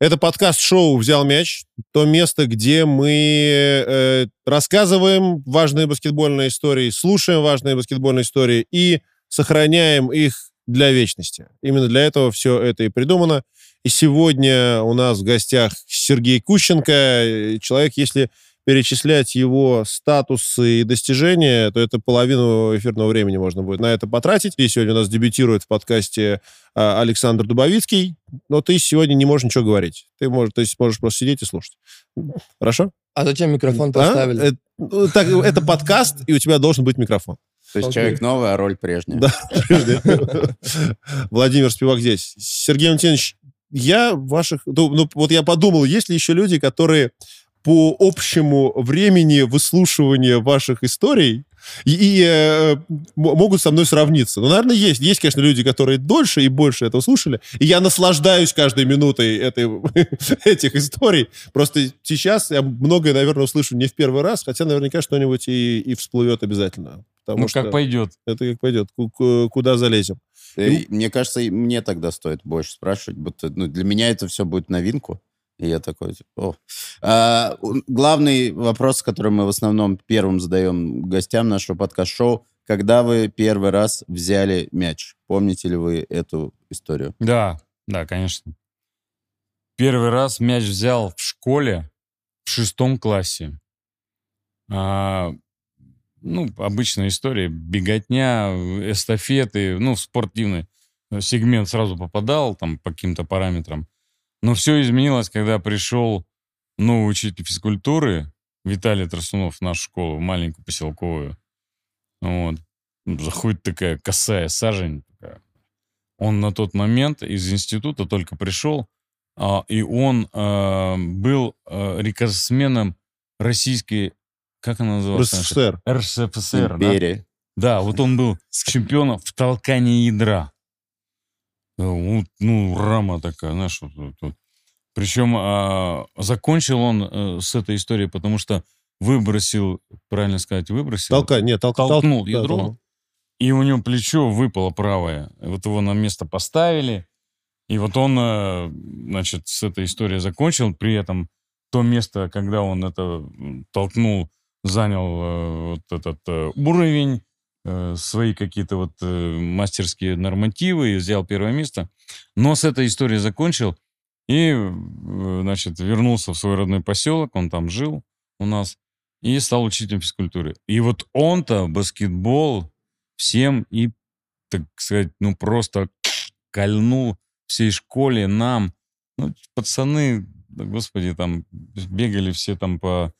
Это подкаст-шоу «Взял мяч». То место, где мы э, рассказываем важные баскетбольные истории, слушаем важные баскетбольные истории и сохраняем их для вечности. Именно для этого все это и придумано. И сегодня у нас в гостях Сергей Кущенко, человек, если перечислять его статусы и достижения, то это половину эфирного времени можно будет на это потратить. И сегодня у нас дебютирует в подкасте а, Александр Дубовицкий, но ты сегодня не можешь ничего говорить. Ты можешь, то есть можешь просто сидеть и слушать. Хорошо? А зачем микрофон поставили? А? Это, ну, так, это подкаст, и у тебя должен быть микрофон. То есть okay. человек новый, а роль прежняя. Да, Владимир Спивак здесь. Сергей Валентинович, я ваших... Ну, ну, вот я подумал, есть ли еще люди, которые по общему времени выслушивания ваших историй и, и э, могут со мной сравниться. Ну, наверное, есть. Есть, конечно, люди, которые дольше и больше этого слушали. И я наслаждаюсь каждой минутой этой, этих историй. Просто сейчас я многое, наверное, услышу не в первый раз, хотя наверняка что-нибудь и, и всплывет обязательно. Потому ну, как пойдет. Это как пойдет. Куда залезем. И, мне кажется, мне тогда стоит больше спрашивать, будто ну, для меня это все будет новинку. И я такой, типа, о. А, главный вопрос, который мы в основном первым задаем гостям нашего подкаст-шоу, когда вы первый раз взяли мяч? Помните ли вы эту историю? Да, да, конечно. Первый раз мяч взял в школе в шестом классе. А, ну, обычная история. Беготня, эстафеты, ну, спортивный сегмент сразу попадал там по каким-то параметрам. Но все изменилось, когда пришел новый учитель физкультуры Виталий Тросунов в нашу школу, маленькую поселковую. Вот. Заходит такая косая сажень. Такая. Он на тот момент из института только пришел, а, и он а, был а, рекордсменом российской, как она называлась? РСФСР. РСФСР, да? Да, вот он был чемпионом в толкании ядра. Ну, ну, рама такая, знаешь, вот, вот. Причем а, закончил он а, с этой историей, потому что выбросил, правильно сказать, выбросил. Толка, нет, тол- толкнул тол- ядро, да, и у него плечо выпало правое. Вот его на место поставили, и вот он, а, значит, с этой историей закончил. При этом то место, когда он это толкнул, занял а, вот этот а, уровень, Э, свои какие-то вот э, мастерские нормативы и взял первое место. Но с этой историей закончил и, э, значит, вернулся в свой родной поселок, он там жил у нас, и стал учителем физкультуры. И вот он-то баскетбол всем и, так сказать, ну просто кольнул всей школе, нам. Ну, пацаны, господи, там бегали все там по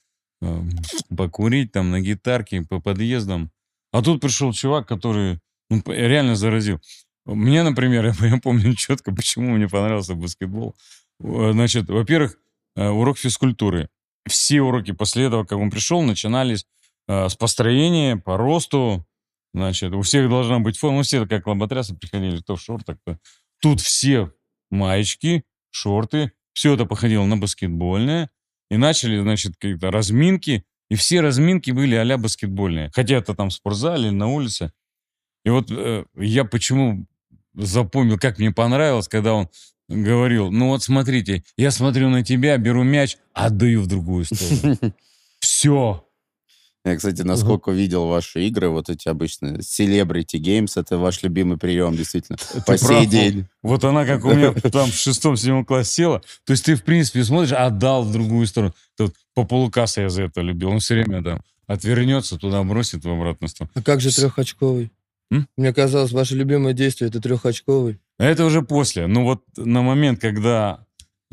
покурить там на гитарке по подъездам. А тут пришел чувак, который ну, реально заразил. Мне, например, я помню четко, почему мне понравился баскетбол. Значит, во-первых, э, урок физкультуры. Все уроки после этого, как он пришел, начинались э, с построения, по росту. Значит, у всех должна быть форма. Ну, все как лоботрясы приходили, то в шортах. То... Тут все маечки, шорты. Все это походило на баскетбольное. И начали, значит, какие-то разминки. И все разминки были а баскетбольные. Хотя это там в спортзале или на улице. И вот э, я почему запомнил, как мне понравилось, когда он говорил, ну вот смотрите, я смотрю на тебя, беру мяч, отдаю в другую сторону. Все. Я, кстати, насколько угу. видел ваши игры, вот эти обычные Celebrity Games, это ваш любимый прием, действительно, ты по сей прав. день. Вот она, как у меня там в шестом-седьмом классе села. То есть ты, в принципе, смотришь, отдал в другую сторону. Тут по полукасса я за это любил. Он все время там отвернется, туда бросит в обратную сторону. А как же трехочковый? М? Мне казалось, ваше любимое действие это трехочковый. А это уже после. Ну вот на момент, когда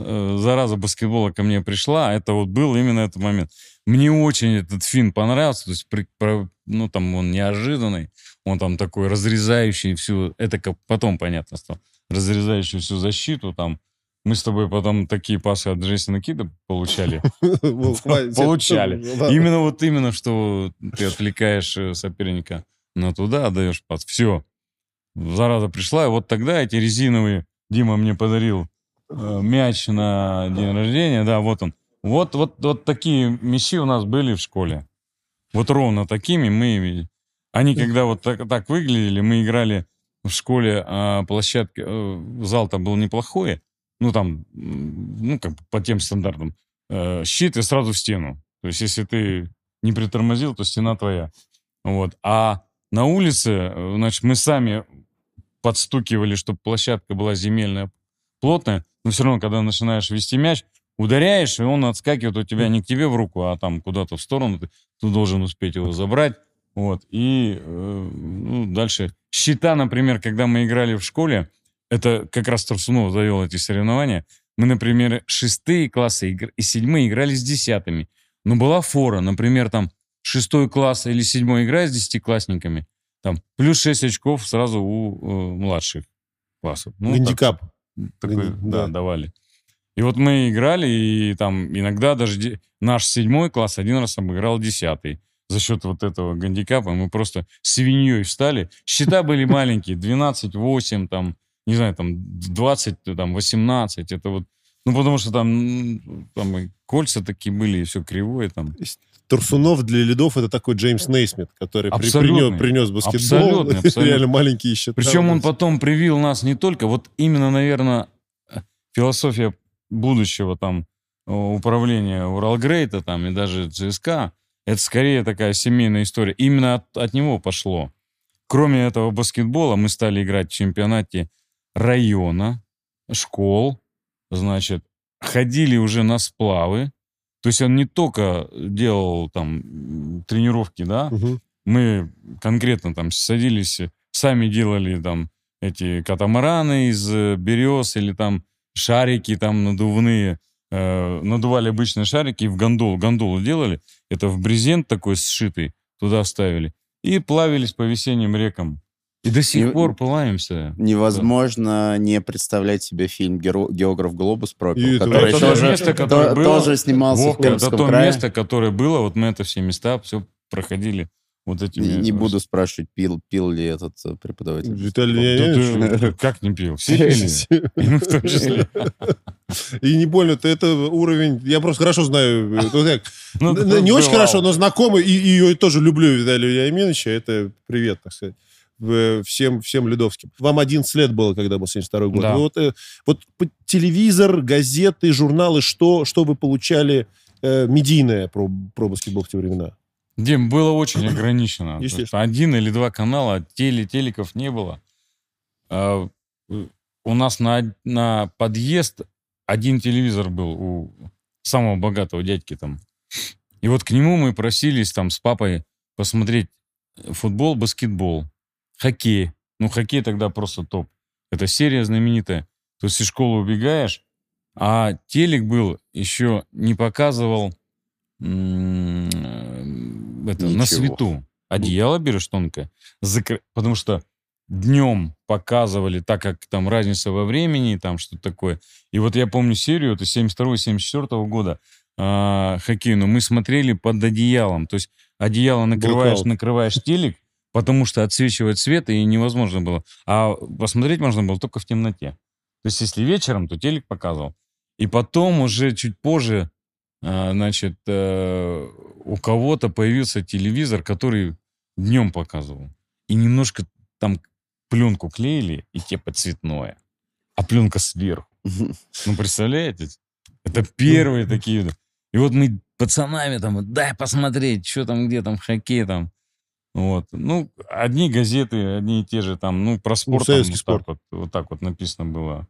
э, зараза баскетбола ко мне пришла, это вот был именно этот момент. Мне очень этот фин понравился, то есть, при, про, ну, там он неожиданный, он там такой разрезающий всю, это как потом понятно стало, разрезающий всю защиту там. Мы с тобой потом такие пасы от Джейсона Кида получали. Получали. Именно вот именно, что ты отвлекаешь э, соперника на туда, отдаешь пас. Все. Зараза пришла, и вот тогда эти резиновые Дима мне подарил мяч на день рождения, да, вот он. Вот, вот, вот такие мечи у нас были в школе. Вот ровно такими мы... Они когда вот так, так выглядели, мы играли в школе, а площадка, э, зал там был неплохой, ну, там, ну, как по тем стандартам, э, щит и сразу в стену. То есть, если ты не притормозил, то стена твоя. Вот. А на улице, э, значит, мы сами подстукивали, чтобы площадка была земельная, плотная, но все равно, когда начинаешь вести мяч, ударяешь, и он отскакивает у тебя не к тебе в руку, а там куда-то в сторону, ты, ты должен успеть его забрать. Вот. И э, ну, дальше. Счета, например, когда мы играли в школе, это как раз Турсунов завел эти соревнования. Мы, например, шестые классы и седьмые играли с десятыми. Но была фора, например, там шестой класс или седьмой играет с десятиклассниками, там плюс шесть очков сразу у э, младших классов. Ну, Гандикап. Так, такой, да, да, давали. И вот мы играли, и там иногда даже наш седьмой класс один раз обыграл десятый. За счет вот этого гандикапа мы просто свиньей встали. Счета были маленькие, 12-8, там, не знаю, там 20, там 18. Это вот, ну, потому что там, там кольца такие были, и все кривое там. Турсунов для ледов это такой Джеймс Нейсмит, который при, принес, принес баскетбол. Абсолютно, абсолютно. Реально маленькие счета. Причем он потом привил нас не только, вот именно, наверное, философия будущего там управления Уралгрейта там и даже ЦСКА, это скорее такая семейная история. Именно от, от него пошло. Кроме этого баскетбола мы стали играть в чемпионате района, школ, значит, ходили уже на сплавы. То есть он не только делал там тренировки, да, угу. мы конкретно там садились, сами делали там эти катамараны из берез или там шарики там надувные, э, надували обычные шарики и в гондолу, гондолу делали, это в брезент такой сшитый, туда ставили, и плавились по весенним рекам. И до сих не, пор плаваемся. Невозможно да. не представлять себе фильм «Географ Глобус» пропил, который это тоже, место, которое то, было, тоже снимался Вовка, в Пермском Это то крае. место, которое было, вот мы это все места все проходили вот этими... Не, не буду спрашивать, пил, пил ли этот э, преподаватель. Виталий Леонидович. Как не пил? Все пили. И мы в том числе. И не больно, то это уровень... Я просто хорошо знаю. Э, ну, ну, не очень хорошо, но знакомый. И ее тоже люблю Виталия Леонидовича. Это привет, так сказать всем, всем ледовским. Вам 11 лет было, когда был 72 год. Да. вот, э, вот телевизор, газеты, журналы, что, что вы получали э, медийное про, про баскетбол в те времена? Дим, было очень ограничено. Один или два канала, теле, телеков не было. А, у нас на, на подъезд один телевизор был у самого богатого дядьки там. И вот к нему мы просились там с папой посмотреть футбол, баскетбол, хоккей. Ну, хоккей тогда просто топ. Это серия знаменитая. То есть из школы убегаешь, а телек был еще не показывал это, на свету. Одеяло берешь тонкое, закр... потому что днем показывали, так как там разница во времени, там что-то такое. И вот я помню серию, это 72-74 года, э, хоккейную, мы смотрели под одеялом. То есть одеяло накрываешь, Блокаут. накрываешь телек, потому что отсвечивает свет, и невозможно было. А посмотреть можно было только в темноте. То есть если вечером, то телек показывал. И потом уже чуть позже а, значит, э, у кого-то появился телевизор, который днем показывал. И немножко там пленку клеили, и типа цветное. А пленка сверху. Ну, представляете? Это первые такие. И вот мы пацанами там, дай посмотреть, что там, где там, хоккей там. Вот. Ну, одни газеты, одни и те же там, ну, про спорт. Ну, там, спорт. Так вот, вот так вот написано было.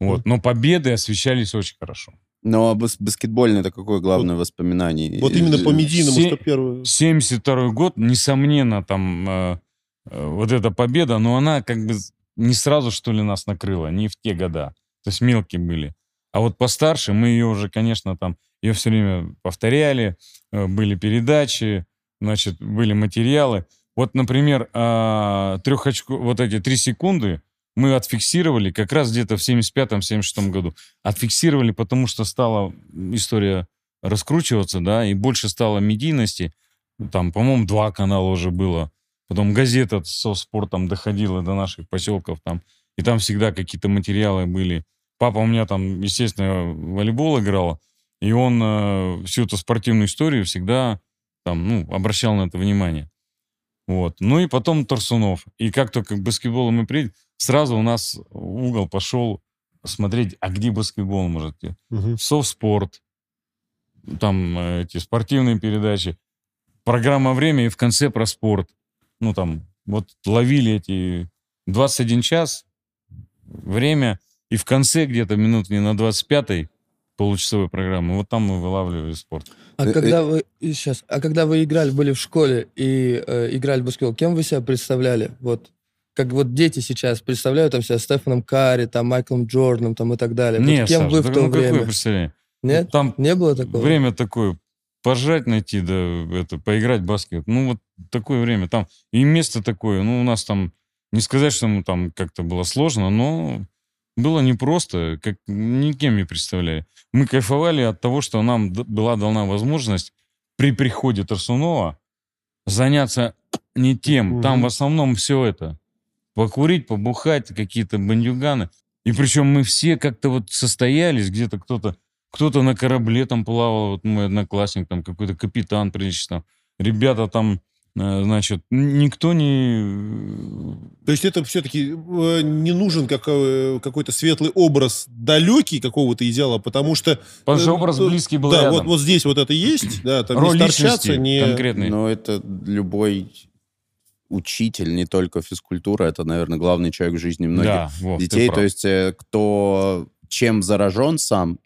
Вот. Но победы освещались очень хорошо. Ну, а бас- баскетбольное это какое главное вот, воспоминание? Вот именно по медийному, Се- что первое? 72 год, несомненно, там э, э, вот эта победа, но она как бы не сразу, что ли, нас накрыла, не в те года. То есть мелкие были. А вот постарше мы ее уже, конечно, там, ее все время повторяли, э, были передачи, значит, были материалы. Вот, например, э, трехочку, вот эти три секунды, мы отфиксировали как раз где-то в 75-76 году. Отфиксировали, потому что стала история раскручиваться, да, и больше стало медийности. Там, по-моему, два канала уже было. Потом газета со спортом доходила до наших поселков там. И там всегда какие-то материалы были. Папа у меня там, естественно, волейбол играл. И он э, всю эту спортивную историю всегда там, ну, обращал на это внимание. Вот. Ну и потом Торсунов. И как только к баскетболу мы приедем, сразу у нас угол пошел смотреть, а где баскетбол может идти. Мгм. Софт-спорт, там э, эти спортивные передачи, программа «Время» и в конце про спорт. Ну, там, вот ловили эти 21 час, время, и в конце где-то минут не на 25-й получасовой программы, вот там мы вылавливали спорт. А Э, когда вы сейчас, а когда вы играли, были в школе и э, играли в баскетбол, кем вы себя представляли? Вот как вот дети сейчас представляют там себя Стефаном Карри, там Майклом Джорданом, там и так далее. Вот Не, кем Саш, вы в то ну какое время? представление? Нет, Там не было такого. время такое, пожать найти, да, это, поиграть в баскет. Ну, вот такое время. Там и место такое, ну, у нас там, не сказать, что ну, там как-то было сложно, но было непросто, как никем не представляли. Мы кайфовали от того, что нам была дана возможность при приходе Тарсунова заняться не тем. Там Мгм. в основном все это. Покурить, побухать, какие-то бандюганы. И причем мы все как-то вот состоялись, где-то кто-то кто-то на корабле там плавал, вот мой одноклассник, там какой-то капитан приличный, там, ребята там, значит, н- никто не... То есть это все-таки не нужен как, э, какой-то светлый образ далекий какого-то идеала, потому что... Потому что э, образ близкий был Да, рядом. вот, вот здесь вот это есть, да, там Роль не торчаться, не... конкретной. Но это любой учитель, не только физкультура, это, наверное, главный человек в жизни многих да, вот, детей. То есть э, кто чем заражен сам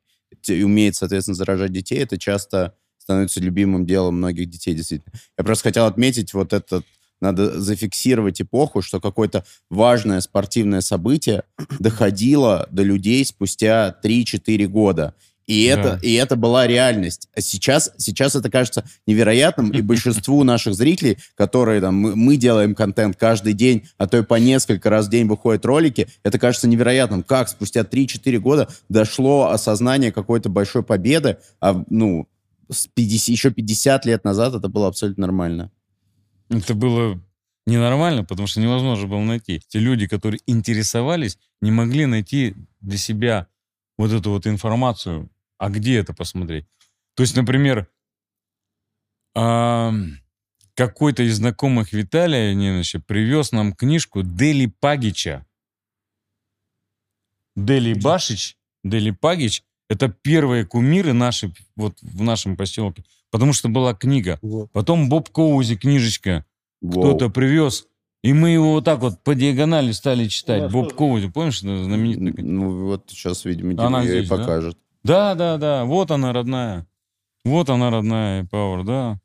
умеет, соответственно, заражать детей, это часто становится любимым делом многих детей, действительно. Я просто хотел отметить вот этот надо зафиксировать эпоху, что какое-то важное спортивное событие доходило до людей спустя 3-4 года. И это, Да. и это была реальность. А сейчас, сейчас это кажется невероятным, и большинству наших зрителей, которые там, мы, мы делаем контент каждый день, а то и по несколько раз в день выходят ролики, это кажется невероятным. Как спустя 3-4 года дошло осознание какой-то большой победы, а, ну, 50, еще 50 лет назад это было абсолютно нормально. Это было ненормально, потому что невозможно было найти. Те люди, которые интересовались, не могли найти для себя вот эту вот информацию, а где это посмотреть. То есть, например, какой-то из знакомых Виталия Ниновича привез нам книжку Дели Пагича. Дели Башич, Дели Пагич — это первые кумиры наши вот в нашем поселке, потому что была книга. Вот. Потом Боб Коузи, книжечка, кто-то привез. И мы его вот так вот по диагонали стали читать. Боб тоже. Коузи, помнишь, это знаменитый? Ну, вот сейчас, видимо, Дима ее и здесь, да? покажет. Да, да, да, вот она родная. Вот она родная Пауэр, да.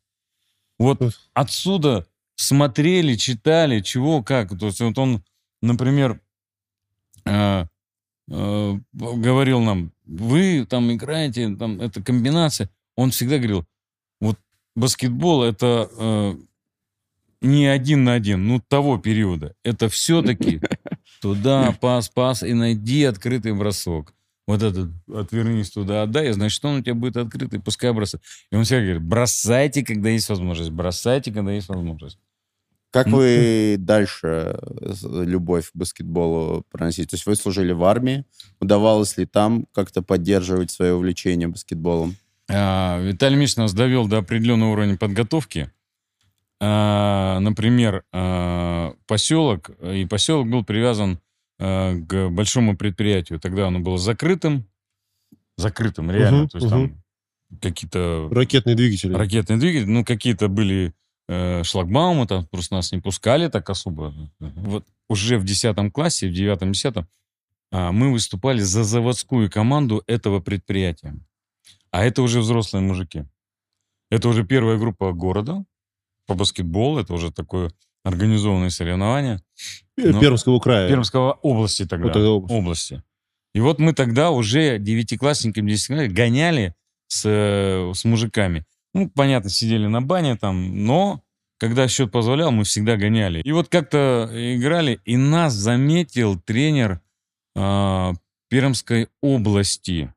Вот Вот. отсюда смотрели, читали, чего, как. То есть вот он, например, э, э, говорил нам, вы там играете, там это комбинация. Он всегда говорил, вот баскетбол это э, не один на один, ну того периода. Это все-таки туда пас, пас и найди открытый бросок. Вот этот, отвернись туда, отдай, значит, он у тебя будет открытый, пускай бросает. И он всегда говорит, бросайте, когда есть возможность, бросайте, когда есть возможность. Как вы дальше э, с- любовь к баскетболу проносите? То есть вы служили в армии. Удавалось ли там как-то поддерживать свое увлечение баскетболом? А, Виталий Миш нас довел до определенного уровня подготовки. А, Например, а, поселок, и поселок был привязан а, к большому предприятию. Тогда оно было закрытым, закрытым реально, Мгм, то есть там какие-то Ракетные двигатели. ракетные двигатели, ну, какие-то были э, шлагбаумы, там просто нас не пускали так особо. Вот уже в 10 классе, в 9-10 а, мы выступали за заводскую команду этого предприятия. А это уже взрослые мужики. Это уже первая группа города по баскетболу, это уже такое организованное соревнование. Пермского края. Пермского области тогда. Вот тогда область. области. И вот мы тогда уже девятиклассниками, десятиклассниками гоняли с, э, с мужиками. Ну, понятно, сидели на бане там, но когда счет позволял, мы всегда гоняли. И вот как-то играли, и нас заметил тренер а, Пермской области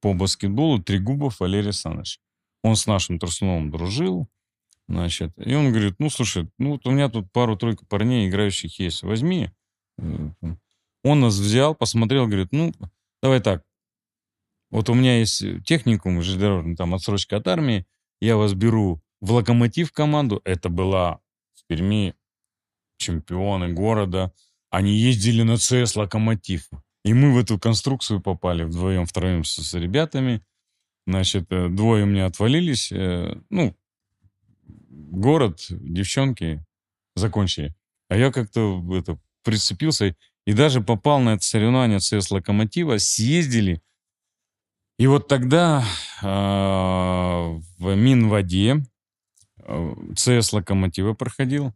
по баскетболу Трегубов Валерий Александрович. Он с нашим Трусуновым дружил, значит, и он говорит, ну, слушай, ну, вот у меня тут пару-тройку парней, играющих есть, возьми. Э, Он нас взял, посмотрел, говорит, ну, давай так, вот у меня есть техникум железнодорожный, там отсрочка от армии, я вас беру в локомотив команду, это была в Перми чемпионы города, они ездили на ЦС Локомотив. И мы в эту конструкцию попали вдвоем, втроем с, с ребятами. Значит, э, двое у меня отвалились. э, Ну, город, девчонки закончили. А я как-то это прицепился и даже попал на это соревнование ЦС Локомотива. Съездили. И вот тогда э, в Минводе э, ЦС Локомотива проходил.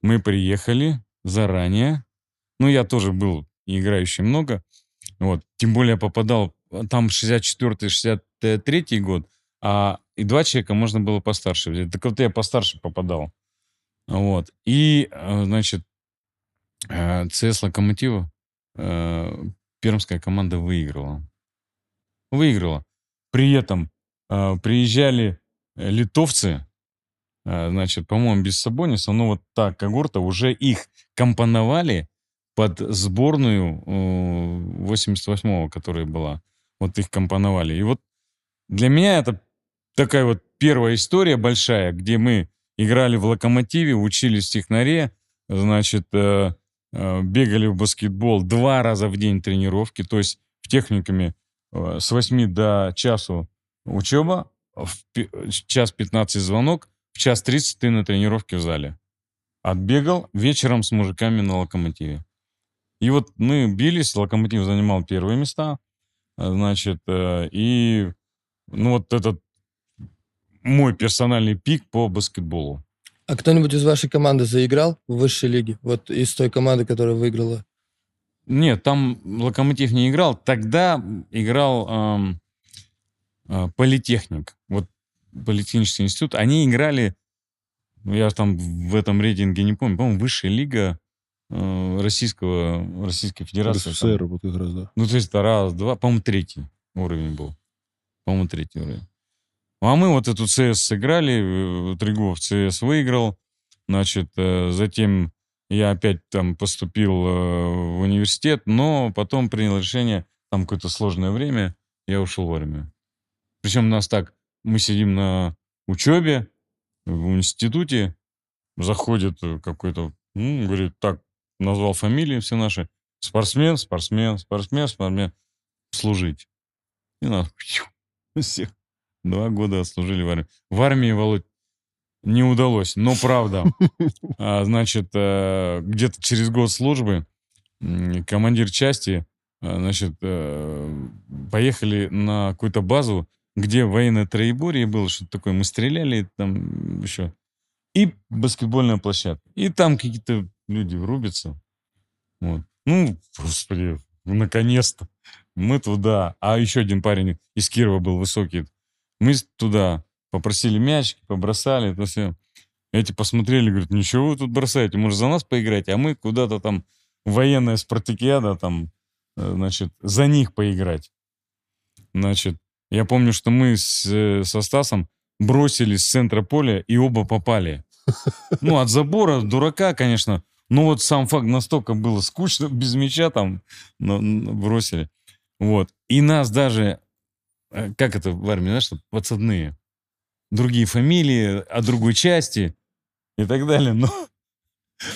Мы приехали заранее. Ну, я тоже был играющий много. Вот. Тем более попадал... Там 64-63 год, а и два человека можно было постарше взять. Так вот я постарше попадал. Вот. И, значит, ЦС Локомотива э, пермская команда выиграла. Выиграла. При этом э, приезжали э, литовцы, э, значит, по-моему, без Сабониса, но вот та когорта уже их компоновали под сборную э, 88-го, которая была. Вот их компоновали. И вот для меня это такая вот первая история большая, где мы играли в «Локомотиве», учились в технаре, значит, э, э, бегали в баскетбол два раза в день тренировки, то есть в техникуме с 8 до часу учеба, в час 15 звонок, в час 30 ты на тренировке в зале. Отбегал вечером с мужиками на «Локомотиве». И вот мы бились, «Локомотив» занимал первые места, э, значит, э, и ну вот этот мой персональный пик по баскетболу. А кто-нибудь из вашей команды заиграл в высшей лиге? Вот из той команды, которая выиграла. Нет, там Локомотив не играл. Тогда играл эм, э, Политехник. Вот Политехнический институт. Они играли, ну, я там в этом рейтинге не помню, по-моему, высшая лига э, Российского, Российской Федерации. там. РСФСР, вот как раз, да. Ну, то есть раз, два, по-моему, третий уровень был. По-моему, третий уровень. А мы вот эту ЦС сыграли, э, Трегов ЦС выиграл, значит, э, затем я опять там поступил э, в университет, но потом принял решение, там какое-то сложное время, я ушел в армию. Причем нас так, мы сидим на учебе в институте, заходит э, какой-то, м, говорит, так, назвал фамилии все наши, спортсмен, спортсмен, спортсмен, спортсмен, служить. И нас всех два года отслужили в армии. В армии, Володь, не удалось, но правда. А, Значит, э, где-то через год службы командир части, э, значит, э, поехали на какую-то базу, где военное троеборье было, что-то такое. Мы стреляли там еще. И баскетбольная площадка. И там какие-то люди рубятся. Вот. Ну, господи, наконец-то. Мы туда. А еще один парень из Кирова был высокий. Мы туда попросили мячики, побросали, то все. Эти посмотрели, говорят, ничего вы тут бросаете, может, за нас поиграете, а мы куда-то там военная спартакиада, там, э, значит, за них поиграть. Значит, я помню, что мы с, э, со Стасом бросились с центра поля и оба попали. Ну, от забора, дурака, конечно. Но вот сам факт настолько было скучно, без мяча там но- но бросили. Вот. И нас даже, э, как это в армии, знаешь, подсадные. Другие фамилии, о другой части и так далее. Но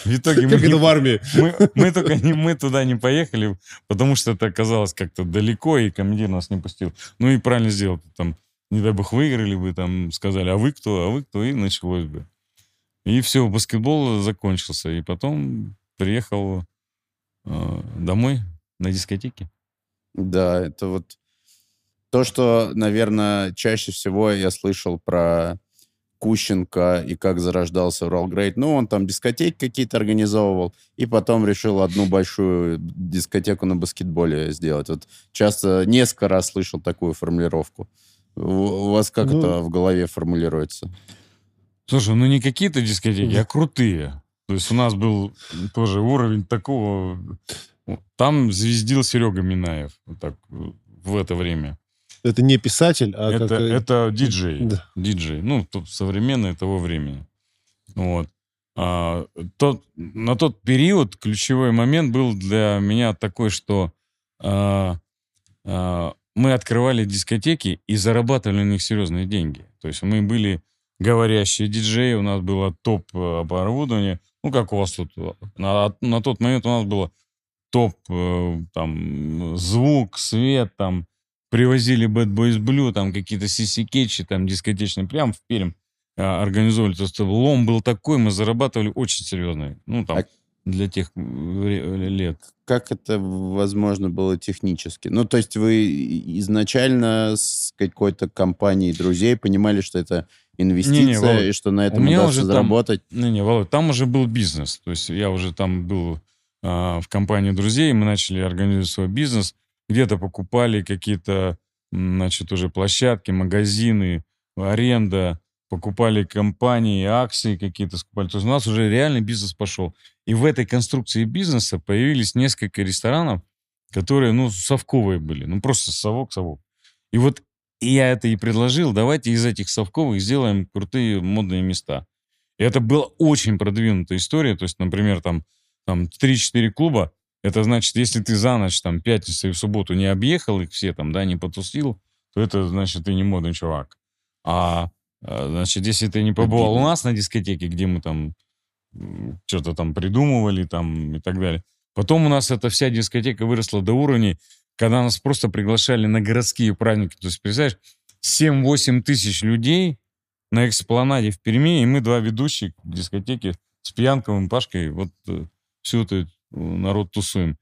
в итоге мы, не- в армии? мы, мы только не, мы туда не поехали, потому что это оказалось как-то далеко, и командир нас не пустил. Ну и правильно сделал. Там, не дай бог, выиграли бы, там сказали, а вы кто, а вы кто, и началось бы. И все, баскетбол закончился. И потом приехал э, домой на дискотеке. Да, это вот то, что, наверное, чаще всего я слышал про Кущенко и как зарождался Уралгрейд. Ну, он там дискотеки какие-то организовывал, и потом решил одну большую дискотеку на баскетболе сделать. Вот часто, несколько раз слышал такую формулировку. У у вас как Ну. это в голове формулируется? Слушай, ну не какие-то дискотеки, а крутые. То есть у нас был тоже уровень такого... Там звездил Серега Минаев. Вот так, в это время. Это не писатель, а это, как... это диджей. Да. Диджей. Ну, современный того времени. Вот. А, тот, на тот период ключевой момент был для меня такой, что а, а, мы открывали дискотеки и зарабатывали на них серьезные деньги. То есть мы были говорящие диджеи, у нас было топ оборудование. Ну, как у вас тут. На, на тот момент у нас было топ, э, там, звук, свет, там, привозили Bad Boys Blue, там, какие-то сиси-кетчи, там, дискотечные, прям в Пермь э, организовывали. То есть лом был такой, мы зарабатывали очень серьезно. Ну, там, А- для тех лет. Как это возможно было технически? Ну, то есть вы изначально с какой-то компанией друзей понимали, что это инвестиция, Не-не, Володь, и что на этом удастся уже заработать? Не-не, Володь, там уже был бизнес. То есть я уже там был а, в компании друзей, мы начали организовать свой бизнес. Где-то покупали какие-то, значит, уже площадки, магазины, аренда, покупали компании, акции какие-то скупали. То есть у нас уже реальный бизнес пошел. И в этой конструкции бизнеса появились несколько ресторанов, которые, ну, совковые были. Ну, просто совок-совок. И вот я это и предложил, давайте из этих совковых сделаем крутые модные места. И это была очень продвинутая история. То есть, например, там, там 3-4 клуба, это значит, если ты за ночь, там, пятницу и в субботу не объехал их все, там, да, не потусил, то это значит, ты не модный чувак. А, а, значит, если ты не побывал у нас на дискотеке, где мы там что-то там придумывали там и так далее. Потом у нас эта вся дискотека выросла до уровней, когда нас просто приглашали на городские праздники. То есть, представляешь, 7-8 тысяч людей на экспланаде в Перми, и мы два ведущих дискотеки с Пьянковым, Пашкой, вот э, всю эту народ тусуем.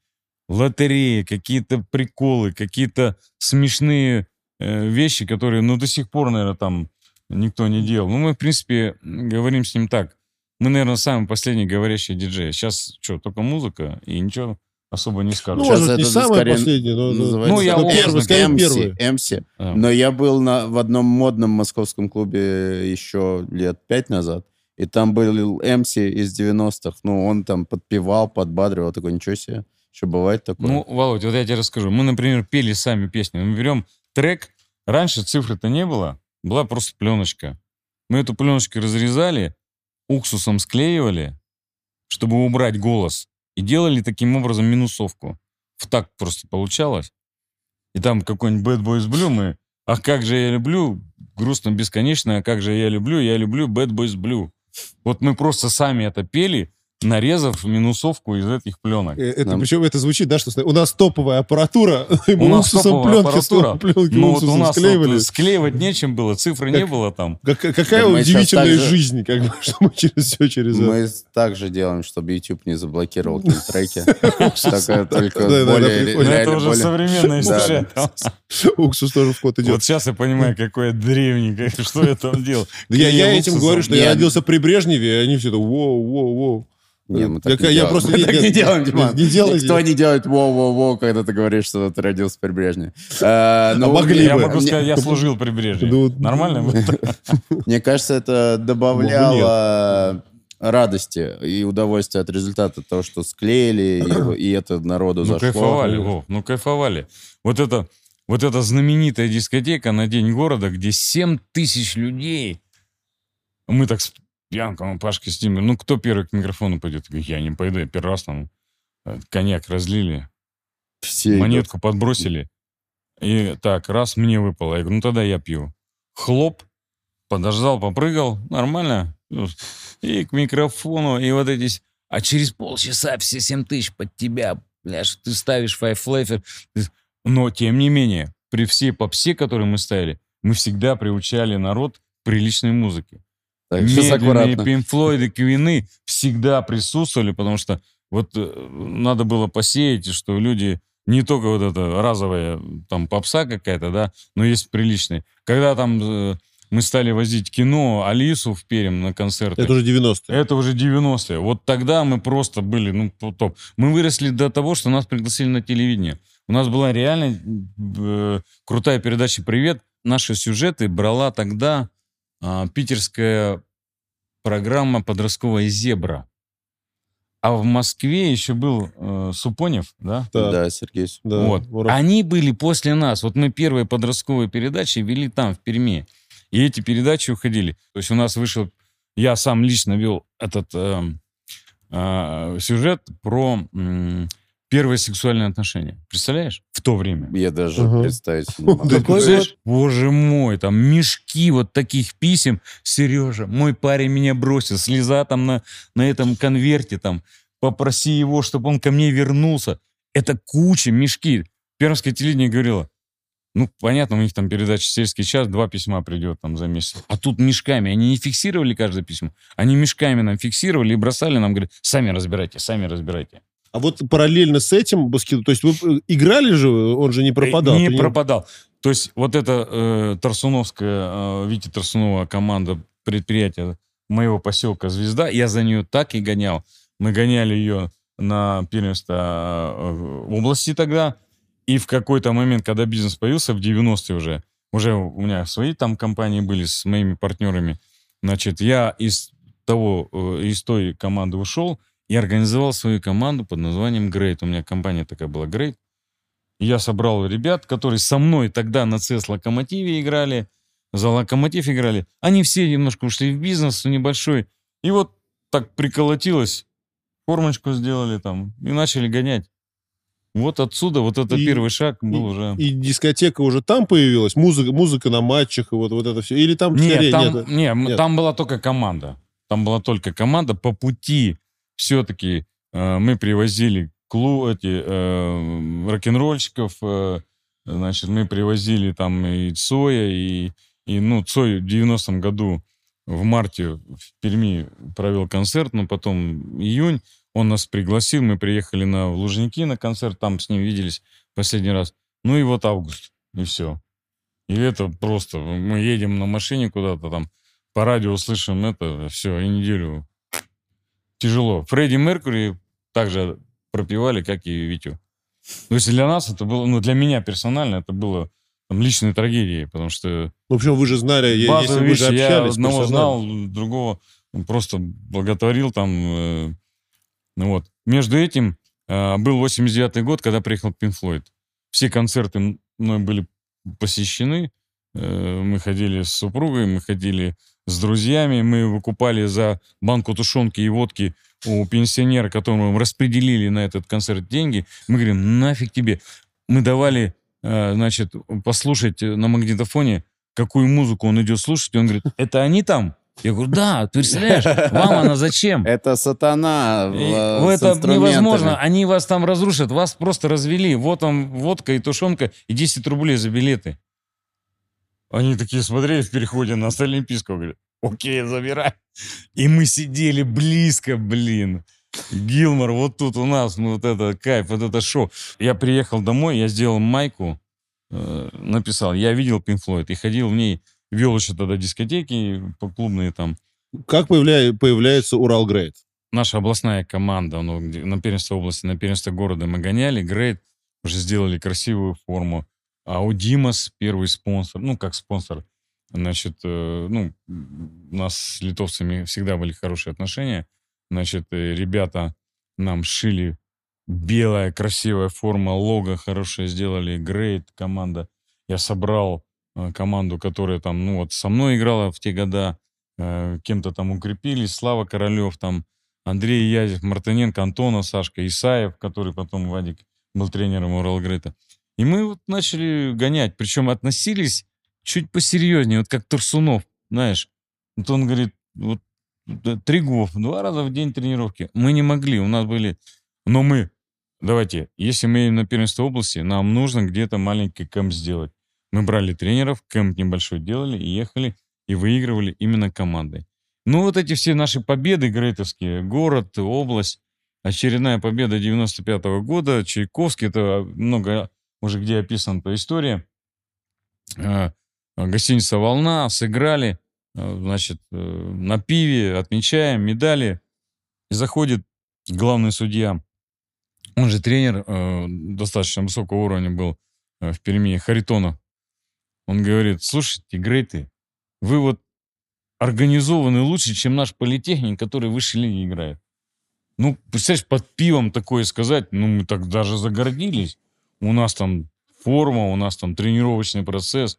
Лотереи, какие-то приколы, какие-то смешные э, вещи, которые, ну, до сих пор, наверное, там никто не делал. Ну, мы, в принципе, говорим с ним так. Мы, наверное, самый последний говорящий диджей. Сейчас что, только музыка и ничего особо не скажу. Ну, Сейчас может, не это самое скорее последнее, но... Называется Ну, я образно первый, скорее MC, первый. MC. А. Но я был на, в одном модном московском клубе еще лет пять назад, и там был МС из 90-х. Ну, он там подпевал, подбадривал, такой, ничего себе, что бывает такое? Ну, Володь, вот я тебе расскажу. Мы, например, пели сами песни. Мы берем трек. Раньше цифры-то не было. Была просто пленочка. Мы эту пленочку разрезали, уксусом склеивали, чтобы убрать голос. И делали таким образом минусовку. В так просто получалось. И там какой-нибудь Bad Boys Blue мы... Ах, как же я люблю, грустно бесконечно, а как же я люблю, я люблю Bad Boys Blue. Вот мы просто сами это пели, нарезав минусовку из этих пленок. Э, Это, Нам- причем это звучит, да, что у нас топовая аппаратура, и мы У нас уксусом топовая пленки, аппаратура. пленки Ну вот у уксусом нас склеивали. вот склеивать нечем было, цифры не было там. Как- Какая Да мы удивительная жизнь, как бы, что мы через все через это. Мы так же делаем, чтобы YouTube не заблокировал треки. Только Да, да, да, более. Но это уже современная Да, история. да. Уксус тоже в ход идет. Вот сейчас я понимаю, какой я древний, как- что я там делал. Да я, этим говорю, что я родился при Брежневе, и они все это воу-воу-воу. Не, мы так Какая- не я делаем. просто Мы не- так нет, не делаем, Диман. не делайте. Никто не делает воу-воу-воу, когда ты говоришь, что ты родился при Брежневе. Э, ну, могли Я бы. могу сказать, я служил при Брежневе. Ну, Нормально? было? Мне кажется, это добавляло радости и удовольствия от результата того, что склеили, и, и это народу Ну, зашло. кайфовали, Вов, ну, кайфовали. Вот это, вот эта знаменитая дискотека на День города, где 7 тысяч людей. Мы так с Янком, Пашкой с ними, ну, кто первый к микрофону пойдет? Я не пойду, я первый раз там э, коньяк разлили. Все идут. монетку подбросили. И так, раз мне выпало. Я говорю, ну тогда я пью. Хлоп, подождал, попрыгал, нормально. И к микрофону, и вот эти... А через полчаса все 7 тысяч под тебя, бляш, ты ставишь Flavor. Но, тем не менее, при всей попсе, которую мы ставили, мы всегда приучали народ к приличной музыке. Так, сейчас Медленные аккуратно. Pink Floyd и Квины всегда присутствовали, потому что вот э, надо было посеять, что люди не только вот это разовая там попса какая-то, да, но есть приличные. Когда там э, мы стали возить кино, Алису в Перем на концерты, Это уже 90-е. это уже 90-е. Вот тогда мы просто были, ну, топ. Мы выросли до того, что нас пригласили на телевидение. У нас была реально э, крутая передача «Привет». Наши сюжеты брала тогда а, питерская программа «Подростковая зебра». А в Москве еще был э, Супонев, да? Да, Да, Сергей. да. Вот. Они были после нас. Вот мы первые подростковые передачи вели там, в Перми. И эти передачи уходили. То есть у нас вышел... Я сам лично вел этот эм, э, сюжет про м, первые сексуальные отношения. Представляешь? В то время. Я даже Ага. представить не могу. Представляешь? Боже мой, там мешки вот таких писем. Сережа, мой парень меня бросил. Слеза там на, на этом конверте там. Попроси его, чтобы он ко мне вернулся. Это куча, мешки. Пермское телевидение говорило, ну, понятно, у них там передача «Сельский час», два письма придет там за месяц. А тут мешками. Они не фиксировали каждое письмо. Они мешками нам фиксировали и бросали нам, говорят, сами разбирайте, сами разбирайте. А вот параллельно с этим баскет, то есть вы э, играли же, он же не пропадал. Э, Не Ты пропадал. То есть вот эта э, Тарсуновская, э, Витя Тарсунова команда предприятия моего поселка «Звезда», я за нее так и гонял. Мы гоняли ее на первенство э, в области тогда. И в какой-то момент, когда бизнес появился, в 90-е уже, уже у меня свои там компании были с моими партнерами, значит, я из того, из той команды ушел и организовал свою команду под названием Great. У меня компания такая была Great. И Я собрал ребят, которые со мной тогда на ЦС Локомотиве играли, за Локомотив играли. Они все немножко ушли в бизнес небольшой. И вот так приколотилось, формочку сделали там и начали гонять. Вот отсюда, вот это И- первый шаг был уже. И дискотека уже там появилась, музыка, музыка на матчах и вот, вот это все. Или там Нет, скорее там, нет? Нет. там была только команда. Там была только команда. По пути все-таки э, мы привозили клу, эти, э, рок-н-ролльщиков, э, значит, мы привозили там и Цоя, и, и ну, Цой в 90-м году в марте в Перми провел концерт, но потом июнь, он нас пригласил, мы приехали на в Лужники на концерт, там с ним виделись последний раз. Ну и вот август, и все. И это просто, мы едем на машине куда-то там, по радио слышим это, все, и неделю тяжело. Фредди Меркури также пропивали, как и Витю. То есть для нас это было, ну для меня персонально это было там, личной трагедией, потому что В общем, вы же знали, я- если вы же вещи, я общались одного знал, другого просто благотворил там. э, ну вот. Между этим э, был 89-й год, когда приехал Пин Флойд. Все концерты мной были посещены. Э, мы ходили с супругой, мы ходили с друзьями, мы выкупали за банку тушенки и водки у пенсионера, которому распределили на этот концерт деньги. Мы говорим, нафиг тебе. Мы давали, э, значит, послушать на магнитофоне, какую музыку он идет слушать. И он говорит, это они там? Я говорю, да, ты представляешь, вам она зачем? Это сатана в, э, это невозможно. Они вас там разрушат. Вас просто развели. Вот там водка и тушенка и 10 рублей за билеты. Они такие смотрели в переходе на Олимпийского. Говорят, окей, забирай. И мы сидели близко, блин. Гилмор, вот тут у нас, ну вот это кайф, вот это шоу. Я приехал домой, я сделал майку, э, написал, я видел Pink Floyd и ходил в ней, вел еще тогда дискотеки по клубные там. Как появля- появляется Урал Грейт? наша областная команда, ну, на первенство области, на первенство города мы гоняли, Грейт, уже сделали красивую форму. А у Димас первый спонсор, ну, как спонсор, значит, э, ну, у нас с литовцами всегда были хорошие отношения. Значит, э, ребята нам шили белая красивая форма, лого хорошее сделали, Грейт команда. Я собрал э, команду, которая там, ну, вот со мной играла в те года, э, кем-то там укрепились, Слава Королев там, Андрей Язев, Мартыненко, Антона, Сашка, Исаев, который потом Вадик был тренером Уралгрейта. И мы вот начали гонять, причем относились чуть посерьезнее, вот как Турсунов, знаешь. Вот он говорит, вот Трегов, два раза в день тренировки. Мы не могли, у нас были... Но мы, давайте, если мы на первенство области, нам нужно где-то маленький кэмп сделать. Мы брали тренеров, кэмп небольшой делали и ехали, и выигрывали именно командой. Ну, вот эти все наши победы грейтовские, город, область, очередная победа 95 года, Чайковский, это много уже где описана эта история. Э, Гостиница «Волна», сыграли, э, значит, э, на пиве, отмечаем, медали. И заходит главный судья, он же тренер достаточно высокого уровня был в Перми, Харитонов. Он говорит, слушайте, грейты, вы вот организованы лучше, чем наш политехник, который в высшей лиге играет. Ну, представляешь, под пивом такое сказать, ну, мы так даже загордились. У нас там форма, у нас там тренировочный процесс,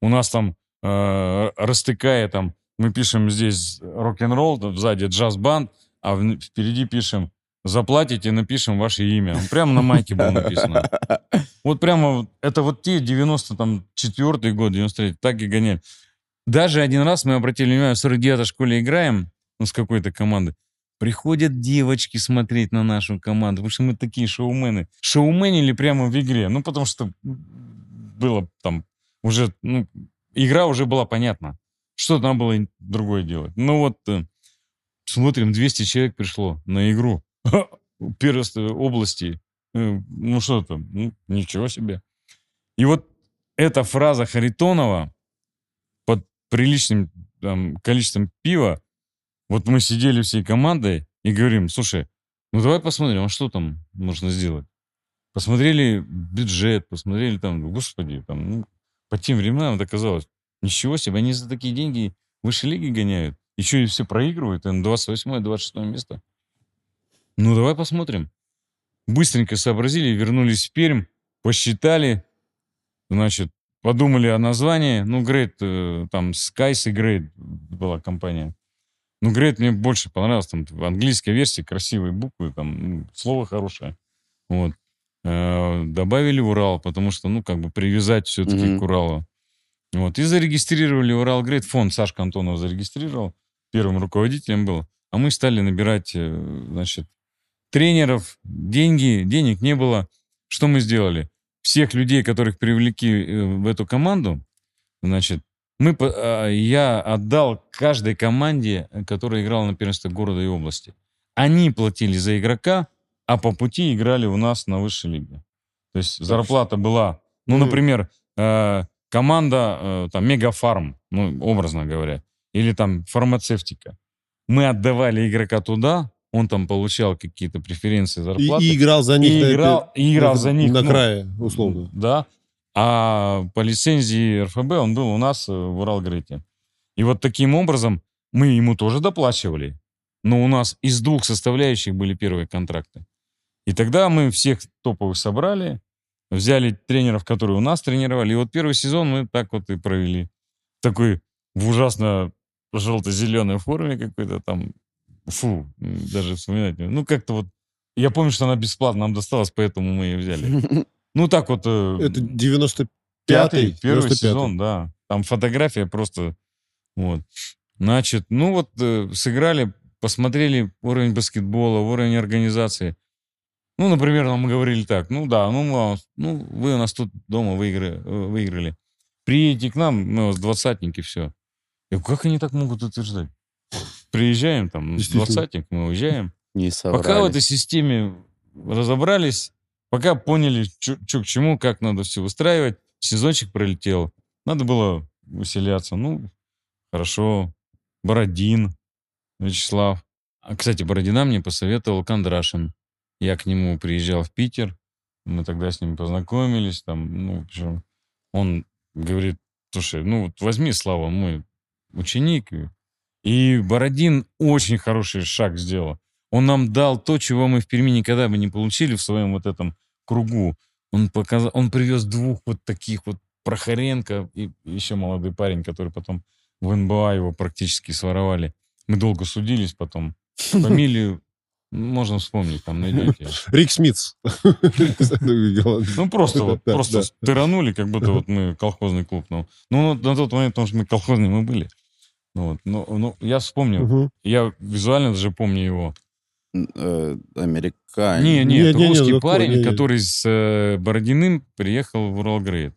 у нас там э, растыкая там, мы пишем здесь рок-н-ролл, сзади джаз-банд, а впереди пишем заплатите, напишем ваше имя. Прямо на майке было написано. Вот прямо это вот те 94 год, 93 так и гоняли. Даже один раз мы обратили внимание, в 49 школе играем, ну, с какой-то командой. Приходят девочки смотреть на нашу команду, потому что мы такие шоумены. Шоуменили прямо в игре. Ну, потому что было там уже, ну, игра уже была понятна. Что там было другое делать? Ну вот, э, смотрим, 200 человек пришло на игру. Первенство области. Э, Ну что там? Ну, ничего себе. И вот эта фраза Харитонова под приличным там, количеством пива, вот мы сидели всей командой и говорим, слушай, ну давай посмотрим, а что там можно сделать? Посмотрели бюджет, посмотрели там, господи, там, ну, по тем временам это казалось, ничего себе, они за такие деньги выше лиги гоняют. Еще и все проигрывают, на 28-26 место. Ну, давай посмотрим. Быстренько сообразили, вернулись в Пермь, посчитали, значит, подумали о названии. Ну, Great, э, там, Skies и Great была компания. Ну, Great мне больше понравилось. Там в английской версии красивые буквы, там, ну, слово хорошее. Вот. Э, добавили Урал, потому что, ну, как бы привязать все-таки Мгм. к Уралу. Вот. И зарегистрировали Урал Грейд. Фонд Сашка Антонов зарегистрировал. Первым руководителем был. А мы стали набирать, э, значит, тренеров. Деньги, денег не было. Что мы сделали? Всех людей, которых привлекли э, в эту команду, значит, мы, а, я отдал каждой команде, которая играла на первенстве города и области. Они платили за игрока, а по пути играли у нас на высшей лиге. То есть зарплата была, ну, например, э, команда э, там Мегафарм, ну, образно говоря, или там фармацевтика. Мы отдавали игрока туда, он там получал какие-то преференции И, зарплаты. и играл за них. И на играл, этой- и играл на- за них. На ну, крае, условно. Да. А по лицензии РФБ он был у нас э, в Уралгрете. И вот таким образом мы ему тоже доплачивали. Но у нас из двух составляющих были первые контракты. И тогда мы всех топовых собрали, взяли тренеров, которые у нас тренировали. И вот первый сезон мы так вот и провели. Такой в ужасно желто-зеленой форме какой-то там. Фу, даже вспоминать. Ну, как-то вот... Я помню, что она бесплатно нам досталась, поэтому мы ее взяли. Ну, так вот... э, Это 95-й. Пятый, первый 95-й. сезон, да. Там фотография просто... Вот. Значит, ну вот э, сыграли, посмотрели уровень баскетбола, уровень организации. Ну, например, нам говорили так, ну да, ну, ну вы у нас тут дома выиграли. выиграли. Приедете к нам, мы у вас двадцатники, все. Я говорю, как они так могут утверждать? Приезжаем, там, двадцатник, мы уезжаем. Не. Пока в этой системе разобрались, пока поняли, что к чему, как надо все выстраивать, сезончик пролетел. Надо было усиляться. Ну, хорошо. Бородин, Вячеслав. А, кстати, Бородина мне посоветовал Кондрашин. Я к нему приезжал в Питер. Мы тогда с ним познакомились. Там, ну, он говорит, слушай, ну, вот возьми, Слава, мой ученик. И Бородин очень хороший шаг сделал. Он нам дал то, чего мы в Перми никогда бы не получили в своем вот этом кругу. Он, показал, он привез двух вот таких вот Прохоренко и еще молодой парень, который потом в НБА его практически своровали. Мы долго судились потом. Фамилию можно вспомнить, там найдете. Рик Смитс. Ну, просто вот, просто да. стыранули, как будто вот мы колхозный клуб. Ну, ну, на тот момент, потому что мы колхозные мы были. Ну, вот, ну, ну, я вспомнил, я визуально даже помню его. Э, Американец. Не, не, Не, это не, не, русский парень, не, не. который с э, Бородиным приехал в Уралгрейд.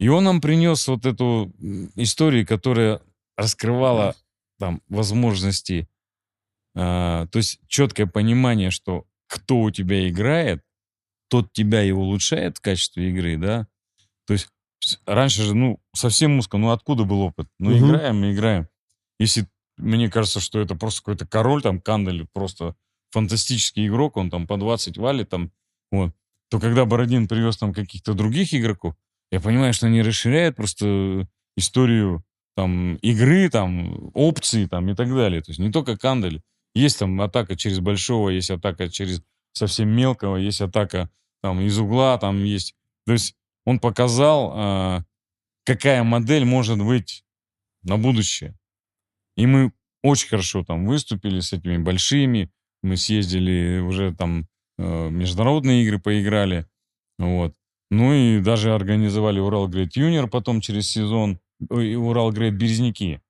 И он нам принес вот эту историю, которая раскрывала там возможности, а, то есть четкое понимание, что кто у тебя играет, тот тебя и улучшает в качестве игры, да. То есть раньше же, ну, совсем узко, ну, откуда был опыт? Ну, Мгм. играем и играем. Если мне кажется, что это просто какой-то король, там, Кандель, просто фантастический игрок, он там по 20 валит, там, вот, то когда Бородин привез там каких-то других игроков, я понимаю, что они расширяют просто историю там игры, там, опции там и так далее. То есть не только Кандель. Есть там атака через большого, есть атака через совсем мелкого, есть атака там из угла, там есть... То есть он показал, а, какая модель может быть на будущее. И мы очень хорошо там выступили с этими большими. Мы съездили уже там э, международные игры поиграли. Вот. Ну и даже организовали Урал Грейт Юниор потом через сезон. Ой, Урал Грейт Березники.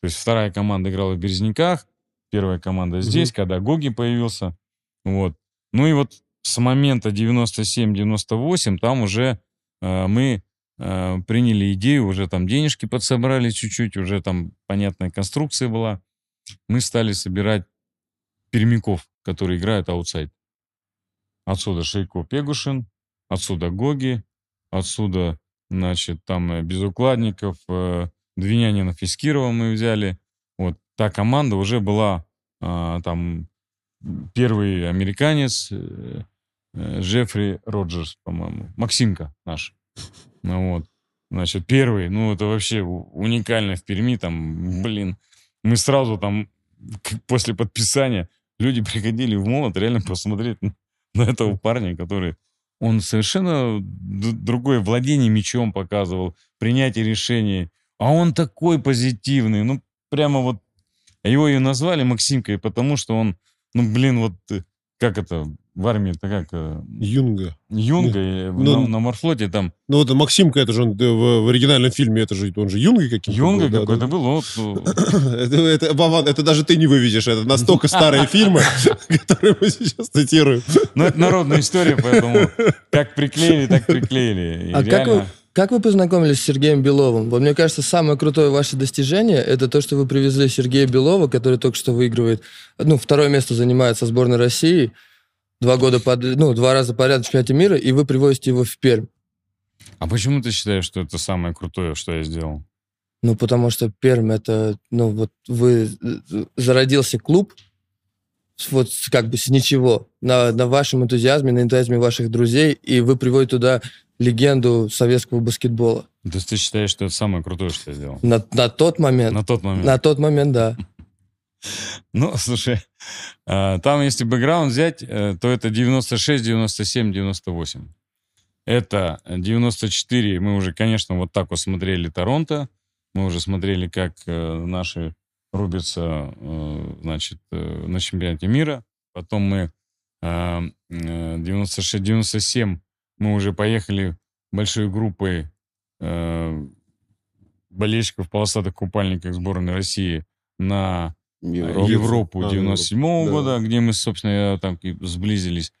То есть вторая команда играла в Березняках. первая команда здесь, когда Гоги появился. Вот. Ну и вот с момента 97-98 там уже э, мы э, приняли идею, уже там денежки подсобрали чуть-чуть, уже там понятная конструкция была. Мы стали собирать пермяков, которые играют аутсайд. Отсюда Шейко Пегушин, отсюда Гоги, отсюда, значит, там э, Безукладников, э, Двинянинов из Кирова мы взяли. Вот та команда уже была а, там первый американец э, э, Джеффри Роджерс, по-моему, Максимка наш. Ну вот, значит, первый, ну это вообще уникально в Перми, там, блин, мы сразу там после подписания люди приходили в молот реально посмотреть на, этого парня, который он совершенно другое владение мечом показывал, принятие решений, а он такой позитивный, ну прямо вот его и назвали Максимкой, потому что он, ну блин, вот э, как это в армии, это как э, Юнга. Юнга или ну, на, на морфлоте там Ну вот Максимка, это же он э, в, в оригинальном фильме, это же он же Юнга каким-то Юнга был, какой-то да. был, вот, э, Это, это, Вован, это даже ты не выведешь. Это настолько старые фильмы, которые мы сейчас цитируем. ну это народная история, поэтому как приклеили, так приклеили. И А как вы, как вы познакомились с Сергеем Беловым? Вот мне кажется, самое крутое ваше достижение это то, что вы привезли Сергея Белова, который только что выигрывает, ну, второе место занимает со сборной России, два года под, ну, два раза подряд в чемпионате мира, и вы привозите его в Пермь. А почему ты считаешь, что это самое крутое, что я сделал? Ну, потому что Пермь это, ну, вот вы э, зародился клуб, вот как бы с ничего, на, на вашем энтузиазме, на энтузиазме ваших друзей, и вы приводите туда легенду советского баскетбола. То есть ты считаешь, что это самое крутое, что я сделал? На, на тот момент, На тот момент. на тот момент, да. Ну, слушай, а, там, если бэкграунд взять, э, то это 96, 97, 98. Это 94, мы уже, конечно, вот так вот смотрели Торонто, мы уже смотрели, как э, наши рубятся, э, значит, на чемпионате мира. Потом мы э, 96-97 мы уже поехали большой группой болельщиков полосатых купальниках сборной России на Европу А, 97 да. года, где мы, собственно, там сблизились.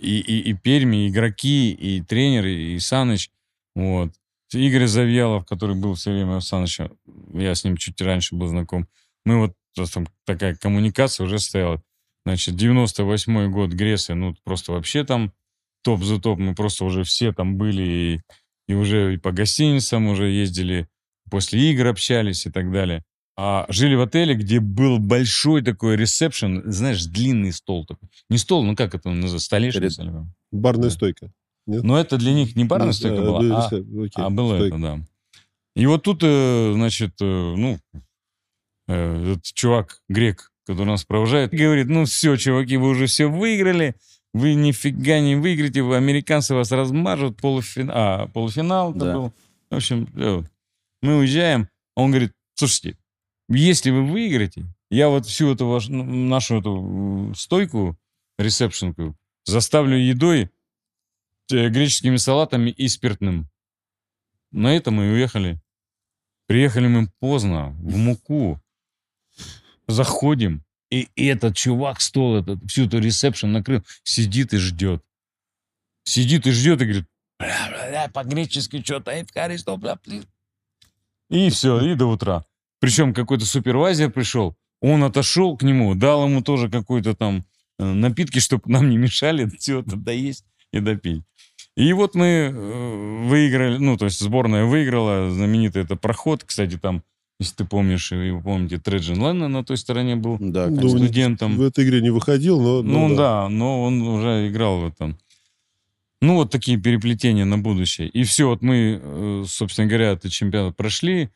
И, и, и Перми, и игроки, и тренеры, и Саныч. Вот. Игорь Завьялов, который был все время у Саныча, я с ним чуть раньше был знаком. Мы вот там такая коммуникация уже стояла. Значит, 98 год Греция, ну, просто вообще там топ за топ. Мы просто уже все там были и, и уже и по гостиницам уже ездили, после игр общались и так далее. А жили в отеле, где был большой такой ресепшн, знаешь, длинный стол такой. Не стол, ну как это называется, столешница? или? Барная Да. стойка. Но это для них не барная Ну, стойка э, была, да, а, окей, а было стойка. это, да. И вот тут, э, значит, э, ну, этот чувак, грек, который нас провожает, говорит, ну все, чуваки, вы уже все выиграли, вы нифига не выиграете, вы, американцы вас размажут, полуфинал, а, полуфинал Да. был. В общем, мы уезжаем, он говорит, слушайте, если вы выиграете, я вот всю эту вашу, нашу эту стойку, ресепшенку, заставлю едой, э, греческими салатами и спиртным. На это мы и уехали. Приехали мы поздно, в муку. Заходим, и этот чувак стол, этот, всю эту ресепшн накрыл, сидит и ждет. Сидит и ждет и говорит, «Бля, бля, бля, по-гречески что-то, и все, и до утра. Причем какой-то супервайзер пришел, он отошел к нему, дал ему тоже какой-то там э, напитки, чтобы нам не мешали все это доесть и допить. И вот мы э, выиграли, ну, то есть сборная выиграла, знаменитый это проход, кстати, там, если ты помнишь, и вы помните, Треджин Леннон на той стороне был Да, Ну, конечно. студентом. В этой игре не выходил, но... Ну, да. но он уже играл в этом. Ну, вот такие переплетения на будущее. И все, вот мы, э, собственно говоря, этот чемпионат прошли.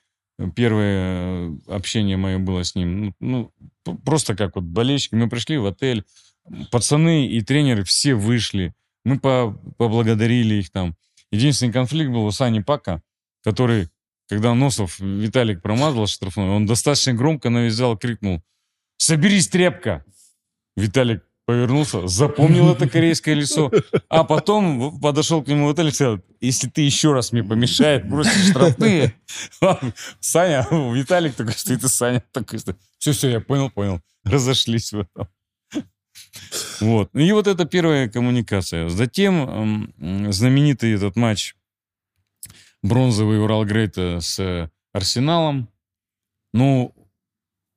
Первое э, общение мое было с ним, ну, ну, просто как вот болельщики. Мы пришли в отель, пацаны и тренеры все вышли. Мы по- поблагодарили их там. Единственный конфликт был у Сани Пака, который, когда Носов Виталик промазал штрафной, он достаточно громко на весь зал крикнул «Соберись, тряпка!» Виталик повернулся, запомнил это корейское лицо, а потом подошел к нему в отель сказал, если ты еще раз мне помешает, бросишь штрафные. Саня, Виталик такой стоит, и Саня такой стоит. Все, все, я понял, понял. Разошлись в этом. Вот. И вот это первая коммуникация. Затем знаменитый этот матч бронзовый Урал Грейта с Арсеналом. Ну,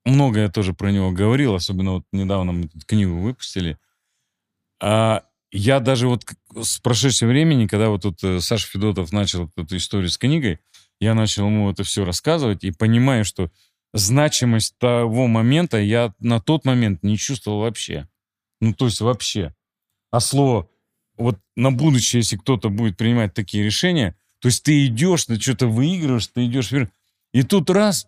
много я тоже про него говорил, особенно вот недавно мы тут книгу выпустили. А я даже вот с прошедшего времени, когда вот тут э, Саша Федотов начал эту историю с книгой, я начал ему это все рассказывать и понимаю, что значимость того момента я на тот момент не чувствовал вообще. Ну, то есть вообще. А слово вот на будущее, если кто-то будет принимать такие решения, то есть ты идешь, ты что-то выигрываешь, ты идешь вверх. И тут раз,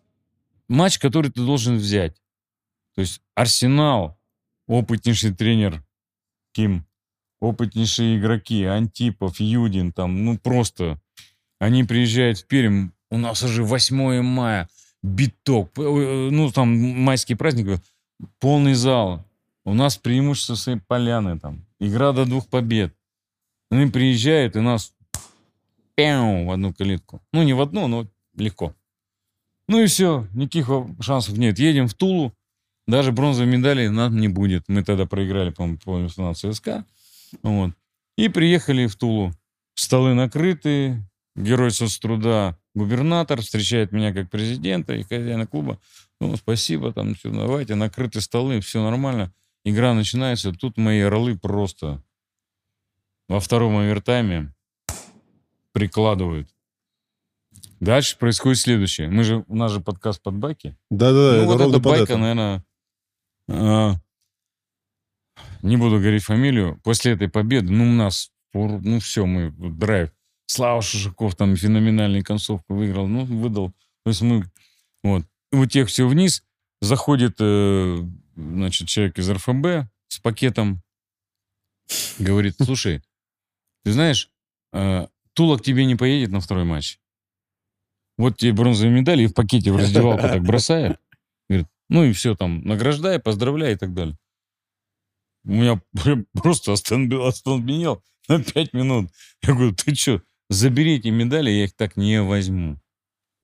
матч, который ты должен взять. То есть Арсенал, опытнейший тренер Ким, опытнейшие игроки, Антипов, Юдин, там, ну просто, они приезжают в Пермь, у нас уже 8 мая, биток, э, ну там майский праздник, полный зал, у нас преимущество своей поляны там, игра до двух побед. Они приезжают и нас пяу, в одну калитку. Ну, не в одну, но легко. Ну и все, никаких шансов нет. Едем в Тулу, даже бронзовой медали нам не будет. Мы тогда проиграли, по-моему, по финал ЦСКА. Вот. И приехали в Тулу. Столы накрыты, герой соцтруда губернатор встречает меня как президента и хозяина клуба. Ну, спасибо, там, все, давайте, накрыты столы, все нормально. Игра начинается, тут мои орлы просто во втором овертайме прикладывают. Дальше происходит следующее. Мы же, у нас же подкаст под байки. Да-да-да, ну, вот эта байка, это. наверное, а, не буду говорить фамилию. После этой победы, ну, у нас, ну, все, мы, драйв. Слава Шишаков там феноменальную концовку выиграл, ну, выдал. То есть мы, вот. У тех все вниз. Заходит, э, значит, человек из РФБ с пакетом. Говорит, слушай, ты знаешь, э, Тула к тебе не поедет на второй матч. Вот тебе бронзовые медали и в пакете в раздевалку так бросает. Говорит, ну и все там, награждай, поздравляй и так далее. У меня просто остановил на пять минут. Я говорю, ты что, забери эти медали, я их так не возьму.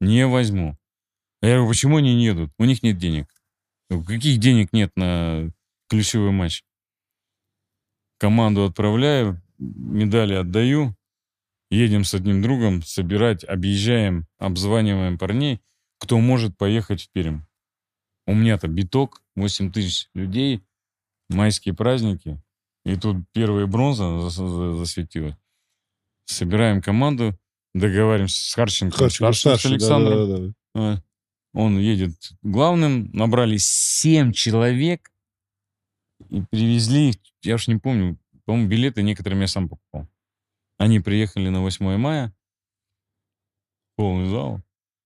Не возьму. А я говорю, почему они не едут? У них нет денег. Говорю, Каких денег нет на ключевой матч? Команду отправляю, медали отдаю, едем с одним другом собирать, объезжаем, обзваниваем парней, кто может поехать в Пермь. У меня-то биток, 8 тысяч людей, майские праздники, и тут первая бронза зас- за- засветилась. Собираем команду, договариваемся с Харченко, Харченко, старшим, с старший, Александром. да-да-да. А, Он едет главным, набрали 7 человек и привезли их, я уж не помню, по-моему, билеты некоторым я сам покупал. Они приехали на 8 мая, полный зал,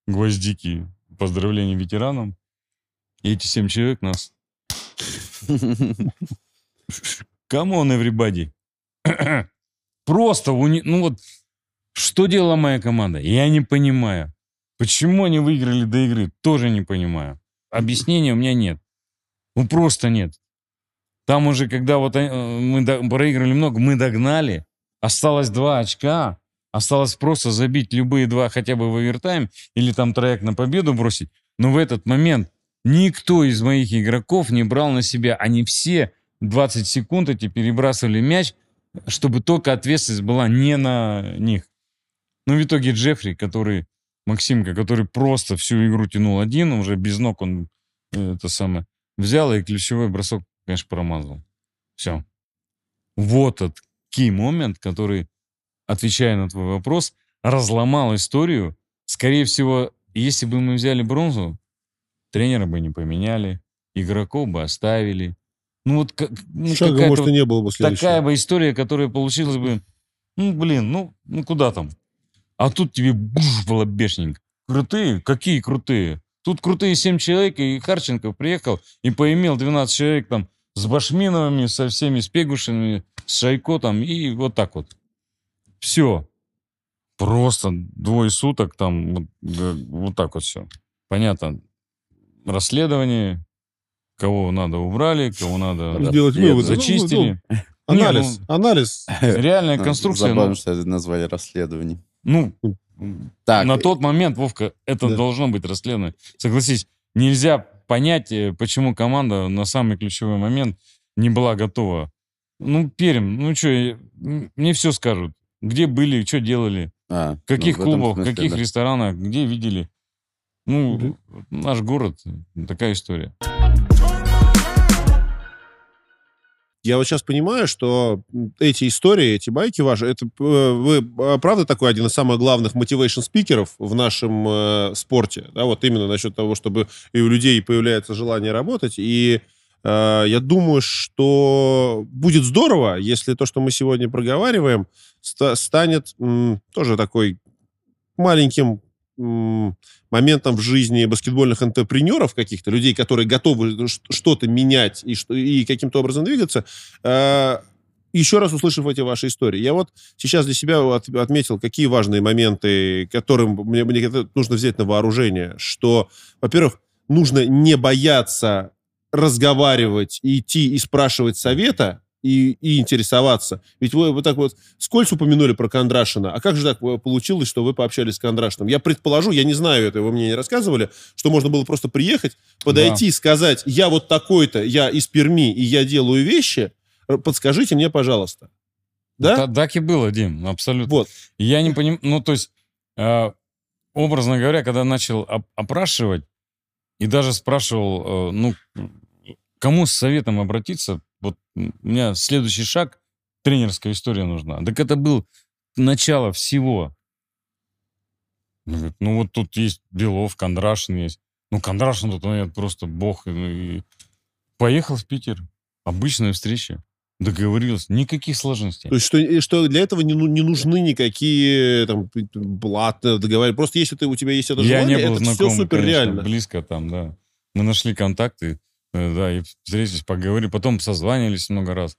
гвоздики, поздравления ветеранам. И эти 7 человек нас... On, everybody. Просто, уни- ну вот, что делала моя команда? Я не понимаю. Почему они выиграли до игры? Тоже не понимаю. Объяснения у меня нет. Ну, просто нет. Там уже, когда вот э, мы проиграли много, мы догнали. Осталось два очка. Осталось просто забить любые два хотя бы в овертайм или там трояк на победу бросить. Но в этот момент никто из моих игроков не брал на себя. Они все 20 секунд эти перебрасывали мяч, чтобы только ответственность была не на них. Ну, в итоге Джеффри, который, Максимка, который просто всю игру тянул один, уже без ног он это самое, взял и ключевой бросок, конечно, промазал. Все. Вот этот key момент, который, отвечая на твой вопрос, разломал историю. Скорее всего, если бы мы взяли бронзу, тренера бы не поменяли, игроков бы оставили. Ну вот как, ну, Шага, может, и не было бы следующего. такая бы история, которая получилась бы, ну, блин, ну, ну куда там? А тут тебе буш, балабешник. Крутые? Какие крутые? Тут крутые 7 человек, и Харченко приехал и поимел 12 человек там с Башминовыми, со всеми, с Пегушинами, с Шайко там, и вот так вот. Все. Просто двое суток там, вот, вот так вот все. Понятно. Расследование, кого надо убрали, кого надо Сделать выводы. Ну, зачистили. ну, Анализ, анализ. Реальная конструкция. Забавно, ну, что это назвали расследованием. Ну, Так, на тот момент, Вовка, это Да. должно быть расследовано. Согласись, нельзя понять, э, почему команда на самый ключевой момент не была готова. Ну, Перм, ну что, мне все скажут. Где были, что делали, а, в каких ну, клубах, в смысле, каких да. ресторанах, где видели. Ну, наш город, такая история. Я вот сейчас понимаю, что эти истории, эти байки ваши, это э, вы э, правда такой один из самых главных мотивейшн спикеров в нашем э, спорте, да, вот именно насчет того, чтобы и у людей появляется желание работать, и я думаю, что будет здорово, если то, что мы сегодня проговариваем, ста- станет тоже такой маленьким моментом в жизни баскетбольных интерпренеров каких-то, людей, которые готовы что-то менять и, и каким-то образом двигаться, э, еще раз услышав эти ваши истории. Я вот сейчас для себя от- отметил, какие важные моменты, которым мне, мне нужно взять на вооружение, что, во-первых, нужно не бояться разговаривать, и идти и спрашивать совета, и, и интересоваться. Ведь вы вот так вот скользь упомянули про Кондрашина. А как же так э, получилось, что вы пообщались с Кондрашином? Я предположу, я не знаю этого, вы мне не рассказывали, что можно было просто приехать, подойти, сказать, я вот такой-то, я из Перми, и я делаю вещи, э, подскажите мне, пожалуйста. Да? Та- Так и было, Дим, абсолютно. Вот. Я не понимаю, ну, то есть, э, образно говоря, когда начал оп- опрашивать и даже спрашивал, э, ну, кому с советом обратиться, вот у меня следующий шаг, тренерская история нужна. Так это был начало всего. Говорит, Ну, вот тут есть Белов, Кондрашин есть. Ну, Кондрашин тут, ну, просто бог. ну, и Поехал в Питер. Обычная встреча. Договорилась. Никаких сложностей. То есть, что, что для этого не, ну- не нужны никакие там блаты, договаривания. Просто если ты, у тебя есть это Я желание, не был это знаком, все супер конечно, реально. близко там, да. Мы нашли контакты, э, да, и встретились, поговорили, потом созванивались много раз.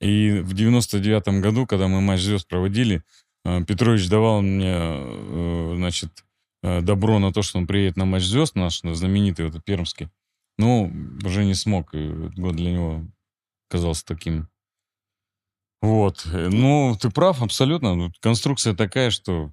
И в 99-м году, когда мы матч звезд проводили, э, Петрович давал мне, э, значит, э, добро на то, что он приедет на матч звезд наш, на знаменитый, вот пермский. Ну, уже не смог, и год для него казался таким. Вот. Э, Ну, ты прав, абсолютно. Конструкция такая, что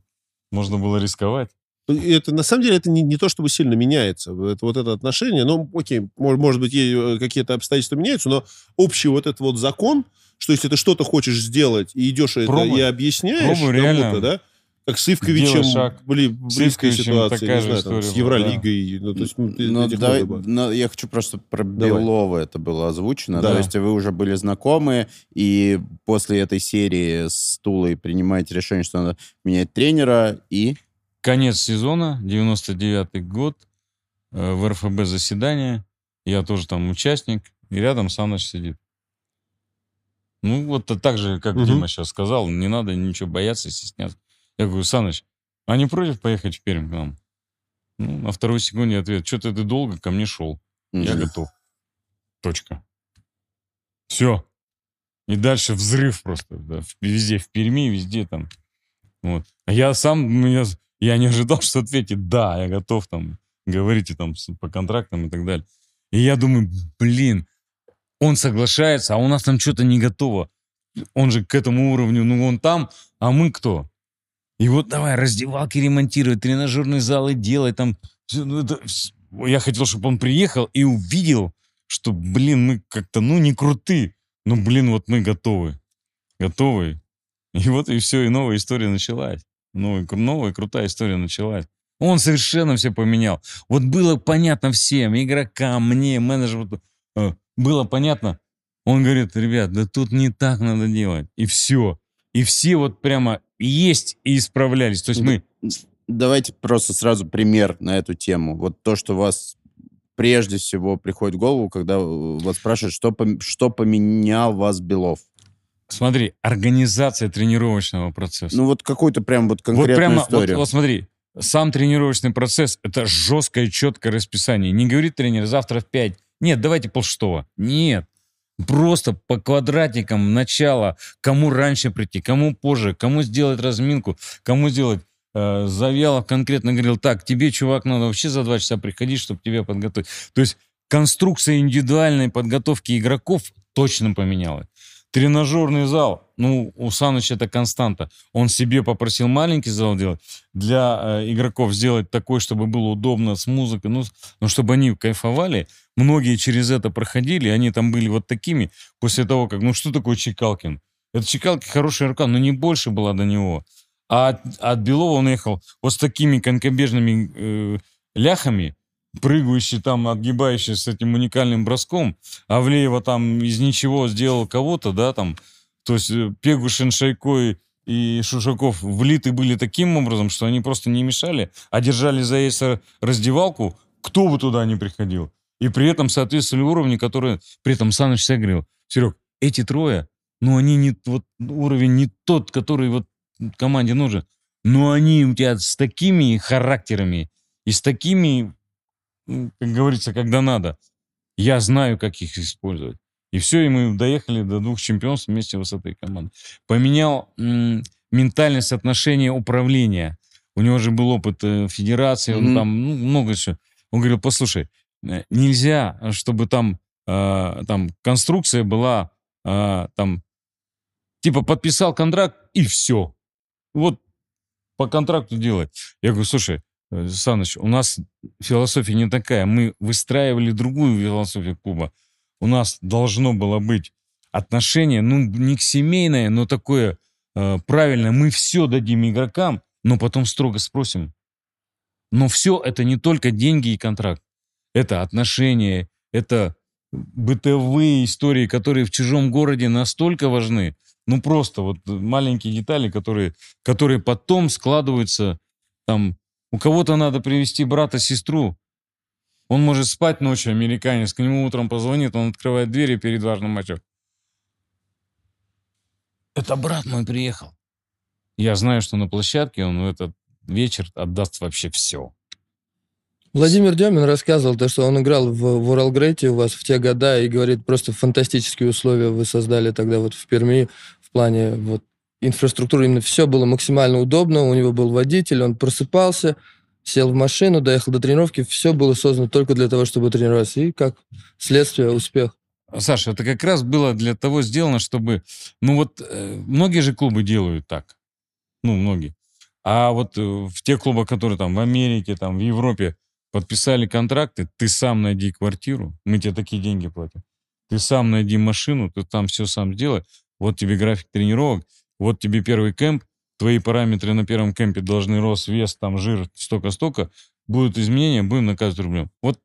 можно было рисковать. И Это на самом деле это не, не то, чтобы сильно меняется. Это вот это отношение. Ну, окей, может, может быть, ей, э, какие-то обстоятельства меняются, но общий вот этот вот закон, что если ты что-то хочешь сделать и идешь это и объясняешь Пробуй, кому-то, реально. да, как с Ивковичем С близкая Ивковичем ситуация, такая не знаю, там, история с Евролигой. Ну, то есть, ну, Ну, было. но я хочу просто про Давай. Белова это было озвучено. Да. То есть вы уже были знакомы, и после этой серии с Тулой принимаете решение, что надо менять тренера, и... Конец сезона, 99-й год, э, в РФБ заседание, я тоже там участник, и рядом Саныч сидит. Ну, вот так же, как Мгм. Дима сейчас сказал, не надо ничего бояться, стесняться. Я говорю, Саныч, а не против поехать в Пермь к нам? Ну, на второй секунде ответ, что-то ты долго ко мне шел. Я готов. Точка. Все. И дальше взрыв просто. да, везде, в Перми, везде там. Вот. А я сам, меня, я не ожидал, что ответит «да, я готов там, говорите там по контрактам и так далее». И я думаю, блин, он соглашается, а у нас там что-то не готово. Он же к этому уровню, ну он там, а мы кто? И вот давай раздевалки ремонтировать, тренажерные залы делать там. Ну, это я хотел, чтобы он приехал и увидел, что, блин, мы как-то, ну, не круты. Ну, блин, вот мы готовы. Готовы. И вот и все, и новая история началась. Кру- новая крутая история началась. Он совершенно все поменял. Вот было понятно всем, игрокам, мне, менеджеру, э, было понятно. Он говорит, ребят, да тут не так надо делать. И все. И все вот прямо есть и исправлялись. То есть мы... Давайте просто сразу пример на эту тему. Вот то, что вас прежде всего приходит в голову, когда э, вас спрашивают, что, пом- что поменял вас Белов. Смотри, организация тренировочного процесса. Ну вот какую-то прям вот вот конкретную прямо, вот, историю. вот смотри, сам тренировочный процесс — это жесткое, четкое расписание. Не говорит тренер завтра в 5. Нет, давайте полшестого. Нет. Просто по квадратикам начала, кому раньше прийти, кому позже, кому сделать разминку, кому сделать э, Завьялов конкретно говорил, так, тебе, чувак, надо вообще за два часа приходить, чтобы тебя подготовить. То есть конструкция индивидуальной подготовки игроков точно поменялась. Тренажерный зал, ну, у Саныча это константа. Он себе попросил маленький зал делать, для э, игроков сделать такой, чтобы было удобно с музыкой, ну, ну, чтобы они кайфовали. Многие через это проходили, они там были вот такими, после того, как, ну, что такое Чекалкин? Это Чекалкин хорошая рука, но не больше была до него. А от, от Белова он ехал вот с такими конкобежными э, ляхами, прыгающий там, отгибающий с этим уникальным броском. Авлеева там из ничего сделал кого-то, да, там. То есть э, Пегушин, Шайко и Шушаков влиты были таким образом, что они просто не мешали, а держали за эйса раздевалку, кто бы туда ни приходил. И при этом соответствовали уровню, который при этом Саныч всегда говорил, Серег, эти трое, ну они не, вот уровень не тот, который вот команде нужен, но они у тебя с такими характерами и с такими как говорится, когда надо. Я знаю, как их использовать. И все, и мы доехали до двух чемпионств вместе с этой командой. Поменял м- ментальность отношения управления. У него же был опыт э, федерации, он mm-hmm. там ну, много чего. Он говорил, послушай, э, нельзя, чтобы там, э, там конструкция была э, там типа подписал контракт и все. Вот по контракту делать. Я говорю, слушай, Саныч, у нас философия не такая. Мы выстраивали другую философию клуба. У нас должно было быть отношение, ну, не к семейное, но такое э, правильное. Мы все дадим игрокам, но потом строго спросим. Но все это не только деньги и контракт. Это отношения, это бытовые истории, которые в чужом городе настолько важны. Ну, просто вот маленькие детали, которые, которые потом складываются там у кого-то надо привести брата, сестру. Он может спать ночью, американец. К нему утром позвонит, он открывает двери перед важным матчем. Это брат мой приехал. Я знаю, что на площадке он в этот вечер отдаст вообще все. Владимир Демин рассказывал, то, что он играл в, в Уралгрейте у вас в те года и говорит, просто фантастические условия вы создали тогда вот в Перми в плане вот инфраструктура, именно все было максимально удобно, у него был водитель, он просыпался, сел в машину, доехал до тренировки, все было создано только для того, чтобы тренироваться. И как следствие успех. Саша, это как раз было для того сделано, чтобы... Ну вот э, многие же клубы делают так. Ну, многие. А вот э, в тех клубах, которые там в Америке, там в Европе подписали контракты, ты сам найди квартиру, мы тебе такие деньги платим. Ты сам найди машину, ты там все сам сделай. Вот тебе график тренировок, вот тебе первый кемп, твои параметры на первом кемпе должны рост, вес, там жир, столько-столько, будут изменения, будем наказывать рублем. Вот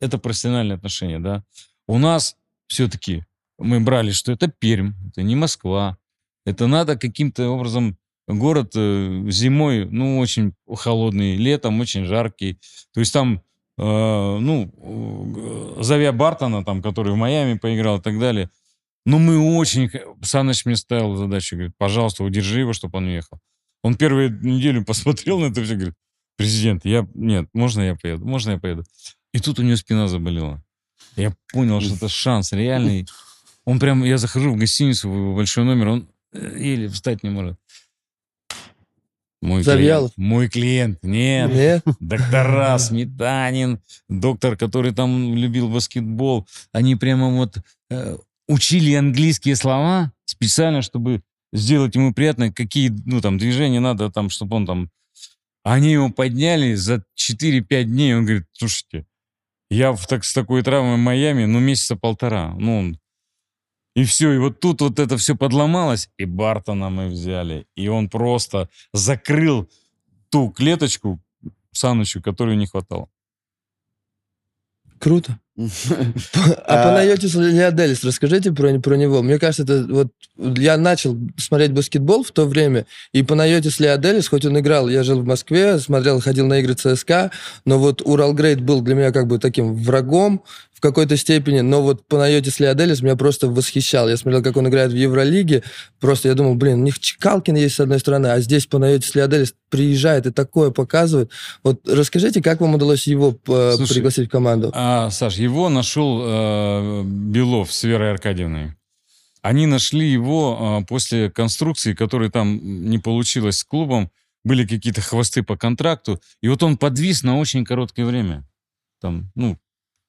это профессиональные отношения, да. У нас все-таки мы брали, что это Пермь, это не Москва, это надо каким-то образом город э, зимой, ну, очень холодный, летом очень жаркий. То есть там, э, ну, э, Завия Бартона, там, который в Майами поиграл и так далее, ну, мы очень... Саныч мне ставил задачу, говорит, пожалуйста, удержи его, чтобы он уехал. Он первую неделю посмотрел на это все, говорит, президент, я... Нет, можно я поеду? Можно я поеду? И тут у него спина заболела. Я понял, что это шанс реальный. Он прям... Я захожу в гостиницу, в большой номер, он э, еле встать не может. Мой Завьялов? Клиент, мой клиент. Нет. Нет. Доктора, Сметанин, доктор, который там любил баскетбол. Они прямо вот э, учили английские слова специально, чтобы сделать ему приятно, какие, ну, там, движения надо, там, чтобы он там... Они его подняли за 4-5 дней, он говорит, слушайте, я в, так, с такой травмой в Майами, ну, месяца полтора, ну. И все, и вот тут вот это все подломалось, и Бартона мы взяли, и он просто закрыл ту клеточку Санычу, которую не хватало. Круто. А Панайотис Леоделис, расскажите про, про него. Мне кажется, это вот я начал смотреть баскетбол в то время, и Панайотис Леоделис, хоть он играл, я жил в Москве, смотрел, ходил на игры ЦСКА, но вот Уралгрейд был для меня как бы таким врагом, какой-то степени, но вот Панайотис Леоделис меня просто восхищал. Я смотрел, как он играет в Евролиге, просто я думал, блин, у них Чекалкин есть с одной стороны, а здесь Панайотис Леоделис приезжает и такое показывает. Вот расскажите, как вам удалось его э, Слушай, пригласить в команду? А, Саш, его нашел э, Белов с Верой Аркадьевной. Они нашли его э, после конструкции, которая там не получилась с клубом, были какие-то хвосты по контракту, и вот он подвис на очень короткое время. Там, ну,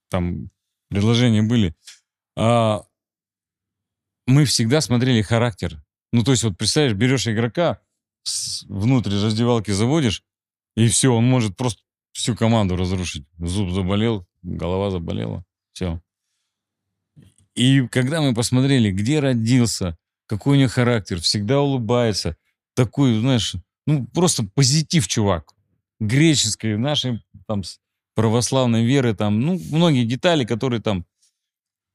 там предложения были. А, мы всегда смотрели характер. Ну, то есть, вот представляешь, берешь игрока, внутрь раздевалки заводишь, и все, он может просто всю команду разрушить. Зуб заболел, голова заболела, все. И когда мы посмотрели, где родился, какой у него характер, всегда улыбается, такой, знаешь, ну, просто позитив, чувак. Греческой, нашей там православной веры, там, ну, многие детали, которые там.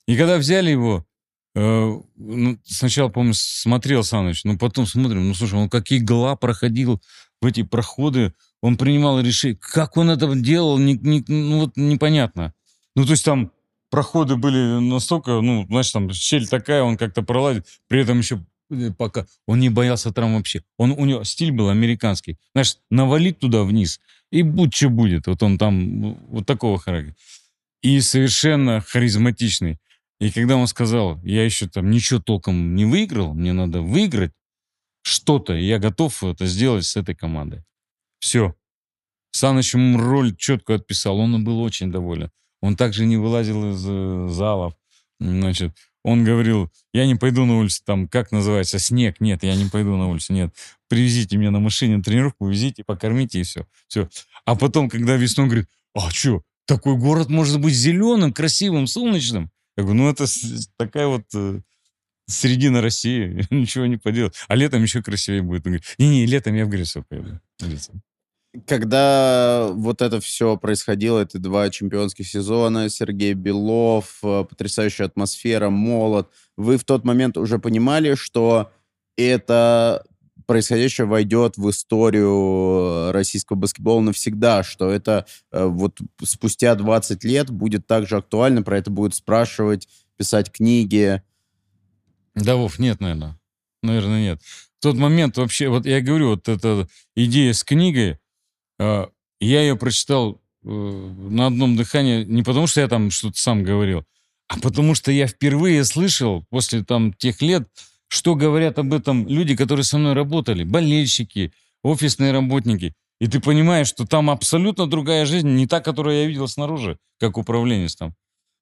И когда взяли его, э, ну, сначала, помню, смотрел Саныч, но потом смотрим, ну, слушай, он как игла проходил в эти проходы, он принимал решение. Как он это делал, не- не- ну, вот непонятно. Ну, то есть там проходы были настолько, ну, знаешь, там щель такая, он как-то проладит, при этом еще э, пока он не боялся травм вообще. Он, у него стиль был американский. Знаешь, навалить туда вниз, и будь что будет. Вот он там, ну, вот такого характера. И совершенно харизматичный. И когда он сказал, я еще там ничего толком не выиграл, мне надо выиграть что-то, и я готов это сделать с этой командой. Все. Саныч ему роль четко отписал, он был очень доволен. Он также не вылазил из э, залов. Значит, он говорил, я не пойду на улицу, там, как называется, снег, нет, я не пойду на улицу, нет. Привезите меня на машине на тренировку, везите, покормите и все. все. А потом, когда весной, говорит, а что, такой город может быть зеленым, красивым, солнечным? Я говорю, ну это такая вот э, середина России, ничего не поделать. А летом еще красивее будет. Он говорит, не-не, летом я в Грецию поеду. Говорится. Когда вот это все происходило, это два чемпионских сезона, Сергей Белов, э, потрясающая атмосфера, молот, вы в тот момент уже понимали, что это происходящее войдет в историю российского баскетбола навсегда, что это э, вот спустя 20 лет будет также актуально, про это будут спрашивать, писать книги. Да, Вов, нет, наверное. Наверное, нет. В тот момент вообще, вот я говорю, вот эта идея с книгой, э, я ее прочитал э, на одном дыхании не потому, что я там что-то сам говорил, а потому что я впервые слышал после там тех лет, что говорят об этом люди, которые со мной работали, болельщики, офисные работники. И ты понимаешь, что там абсолютно другая жизнь, не та, которую я видел снаружи, как управленец там.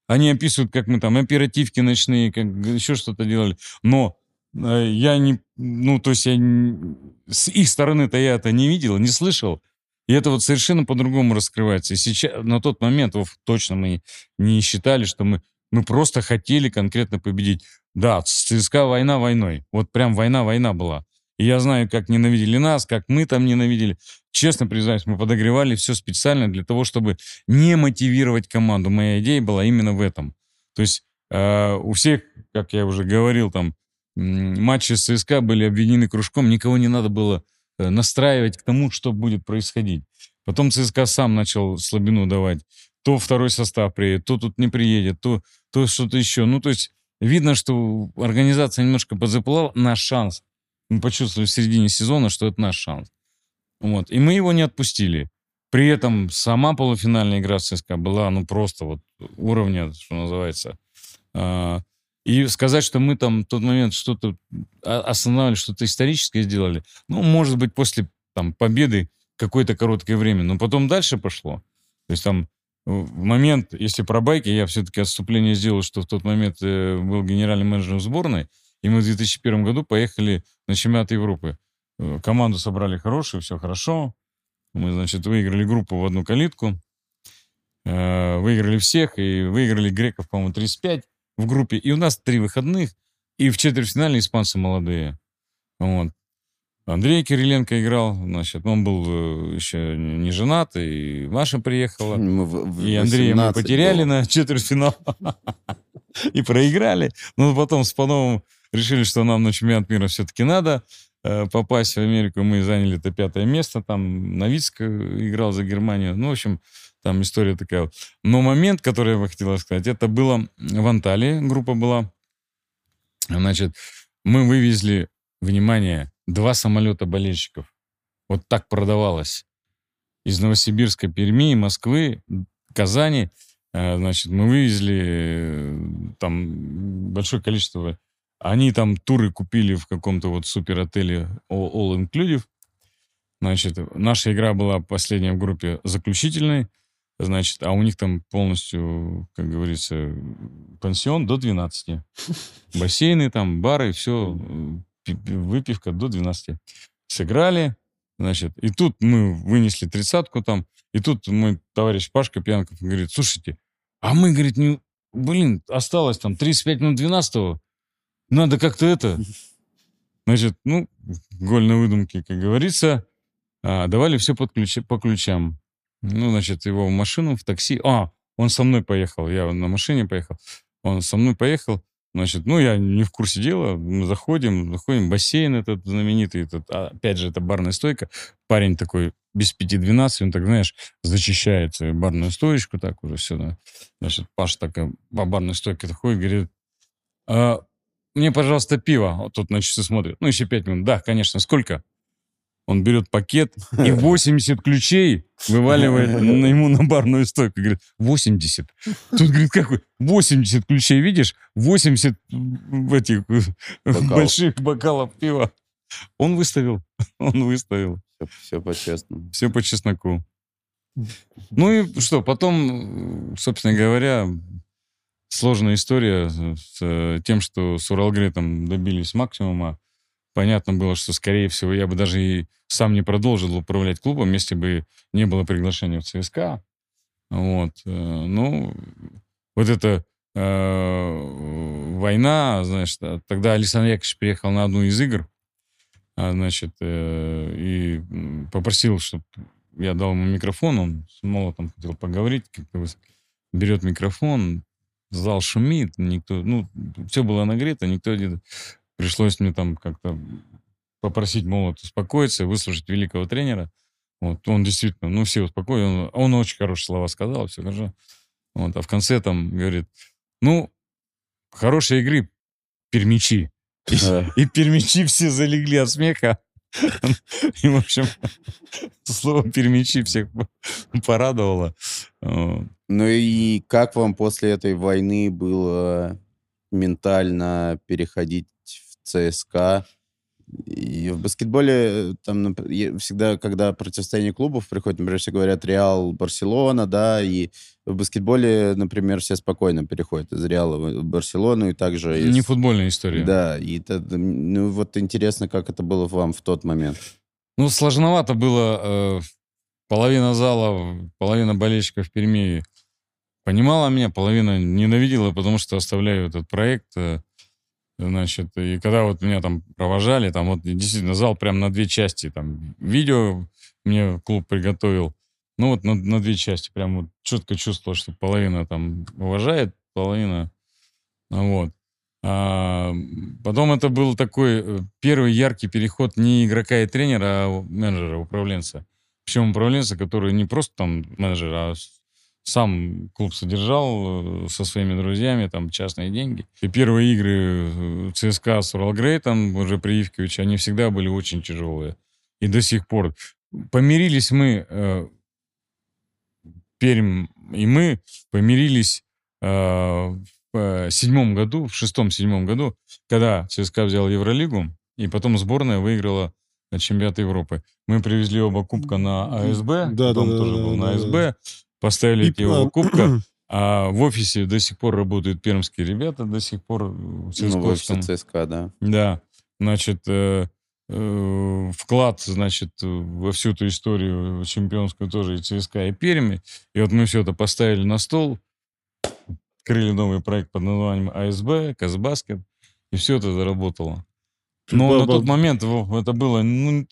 Они описывают, как мы там оперативки ночные, как еще что-то делали. Но э, я не, ну, то есть я не- с их стороны-то я это не видел, не слышал. И это вот совершенно по-другому раскрывается. И сейчас, на тот момент, точно мы не считали, что мы, мы просто хотели конкретно победить. Да, ЦСКА война войной. Вот прям война-война была. И я знаю, как ненавидели нас, как мы там ненавидели. Честно признаюсь, мы подогревали все специально для того, чтобы не мотивировать команду. Моя идея была именно в этом. То есть э, у всех, как я уже говорил, там матчи с ЦСКА были объединены кружком, никого не надо было настраивать к тому, что будет происходить. Потом ЦСКА сам начал слабину давать. То второй состав приедет, то тут не приедет, то, то что-то еще. Ну, то есть видно, что организация немножко подзаплыла. Наш шанс. Мы почувствовали в середине сезона, что это наш шанс. Вот. И мы его не отпустили. При этом сама полуфинальная игра в ЦСКА была, ну, просто вот уровня, что называется. И сказать, что мы там в тот момент что-то останавливали, что-то историческое сделали, ну, может быть, после там, победы какое-то короткое время, но потом дальше пошло. То есть там в момент, если про байки, я все-таки отступление сделал, что в тот момент э, был генеральным менеджером сборной, и мы в 2001 году поехали на чемпионат Европы. Э, Команду собрали хорошую, все хорошо. Мы, значит, выиграли группу в одну калитку. Э, Выиграли всех, и выиграли греков, по-моему, 35 в группе. И у нас три выходных, и в четвертьфинале испанцы молодые. Вот. Андрей Кириленко играл, значит, он был э, еще не женат, и Маша приехала. В- в И Андрея мы 18 потеряли было. на четвертьфинал и проиграли. Но потом с Пановым решили, что нам на чемпионат мира все-таки надо э, попасть в Америку. Мы заняли это пятое место. Там Новицк э, играл за Германию. Ну, в общем, там история такая. Но момент, который я бы хотел сказать, это было в Анталии, группа была. Значит, мы вывезли, внимание, два самолета болельщиков. Вот так продавалось. Из Новосибирска, Перми, Москвы, Казани. Э, Значит, мы вывезли э, там большое количество. Они там туры купили в каком-то вот супер-отеле all inclusive. Значит, наша игра была последняя в группе заключительной. Значит, а у них там полностью, как говорится, пансион до 12. Бассейны там, бары, все, выпивка до 12. Сыграли, значит, и тут мы вынесли тридцатку там, и тут мой товарищ Пашка Пьянков говорит, слушайте, а мы, говорит, не, блин, осталось там 35 минут 12 надо как-то это... Значит, ну, голь на выдумке, как говорится, а, давали все под ключи, по ключам. Ну, значит, его в машину, в такси. А, он со мной поехал, я на машине поехал. Он со мной поехал, значит, ну, я не в курсе дела, мы заходим, заходим, бассейн этот знаменитый, этот, а, опять же, это барная стойка. Парень такой без пяти двенадцать, он так, знаешь, зачищает барную стоечку, так уже все, да. Значит, Паша такая по барной стойке такой, говорит, а, мне, пожалуйста, пиво. Вот тут на часы смотрит. Ну, еще пять минут. Да, конечно. Сколько? Он берет пакет и 80 ключей вываливает на ему на барную стойку. Говорит, 80. Тут, говорит, какой? 80 ключей, видишь? 80 этих Бокал. больших бокалов пива. Он выставил. Он выставил. Все, все по-честному. Все по чесноку. Ну и что, потом, собственно говоря, сложная история с э, тем, что с Уралгритом добились максимума. Понятно было, что, скорее всего, я бы даже и сам не продолжил управлять клубом, если бы не было приглашения в ЦСКА. Вот. Э, ну, вот эта э, война, знаешь, тогда Александр Яковлевич приехал на одну из игр, а, значит, э, и попросил, чтобы я дал ему микрофон, он с молотом хотел поговорить, как-то берет микрофон, зал шумит, никто, ну, все было нагрето, никто не... Пришлось мне там как-то попросить молот успокоиться, выслушать великого тренера. Вот, он действительно, ну, все успокоили, он, он очень хорошие слова сказал, все хорошо. Вот, а в конце там говорит, ну, хорошей игры, пермичи. И, и пермичи все залегли от смеха. И, в общем, слово пермичи всех порадовало. Ну и как вам после этой войны было ментально переходить ЦСКА? И в баскетболе э, там всегда, когда противостояние клубов приходит, например, все говорят Реал, Барселона, да, и в баскетболе, например, все спокойно переходят из Реала в Барселону и также... Из... Не футбольная история. Да, и это, ну вот интересно, как это было вам в тот момент. Ну, сложновато было. Э, половина зала, половина болельщиков в Перми понимала меня, половина ненавидела, потому что оставляю этот проект. Значит, и когда вот меня там провожали, там вот действительно зал прям на две части, там видео мне клуб приготовил, ну вот на, на две части, прям вот четко чувствовал, что половина там уважает, половина, вот. А потом это был такой э, первый яркий переход не игрока и тренера, а менеджера, управленца. Причем управленца, который не просто там менеджер, а сам клуб содержал э, со своими друзьями, там, частные деньги. И первые игры э, ЦСКА с Уралгрейтом, уже при Ивковиче, они всегда были очень тяжелые. И до сих пор. Помирились мы, э, Пермь и мы помирились э, в седьмом году, в шестом-седьмом году, когда ЦСКА взял Евролигу, и потом сборная выиграла чемпионат Европы. Мы привезли оба кубка на АСБ, да, потом да, тоже да, был да, на АСБ. Поставили и, его а, кубка, а в офисе до сих пор работают пермские ребята, до сих пор в Ну, в офисе ЦСКА, да. Да, значит, э, э, вклад, значит, во всю эту историю чемпионскую тоже и ЦСКА, и Перми. И вот мы все это поставили на стол, открыли новый проект под названием АСБ, Казбаскет, и все это заработало. Но на тот момент это было, ну,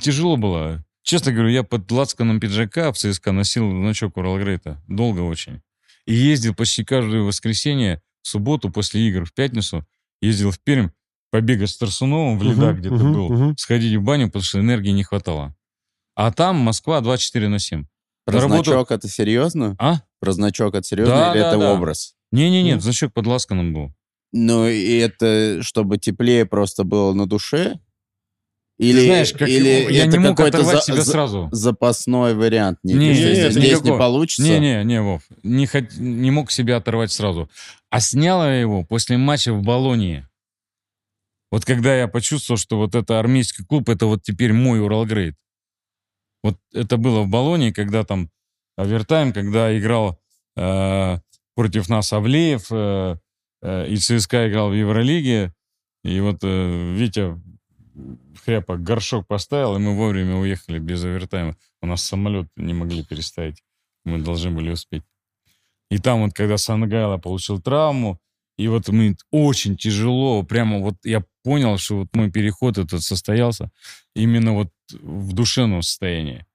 тяжело было. Честно говорю, я под лацканом пиджака в ЦСКА носил значок Уралгрейта. Долго очень. И ездил почти каждое воскресенье, в субботу после игр, в пятницу, ездил в Пермь, побегать с Тарсуновым в ледах uh-huh, где-то uh-huh, был, uh-huh. сходить в баню, потому что энергии не хватало. А там Москва 24 на 7. Про Доработал... значок это серьезно? А? Про значок это серьезно да, или да, это да. образ? Не-не-нет, mm. значок под Ласканом был. Ну, и это чтобы теплее просто было на душе? Или, знаешь, как или я не мог оторвать за, себя сразу. Запасной вариант. Не, не, не, здесь никакого. не получится. Не, не, не, Вов. Не, хот... не мог себя оторвать сразу. А снял я его после матча в Болонии. Вот когда я почувствовал, что вот это армейский клуб, это вот теперь мой Уралгрейд. Вот это было в Болонии, когда там овертайм, когда играл э, против нас Авлеев, э, э, и ЦСКА играл в Евролиге, и вот э, Витя Хряпа горшок поставил, и мы вовремя уехали без овертайма. У нас самолет не могли переставить. Мы должны были успеть. И там вот, когда Сангайла получил травму, и вот мы очень тяжело, прямо вот я понял, что вот мой переход этот состоялся именно вот в душевном состоянии.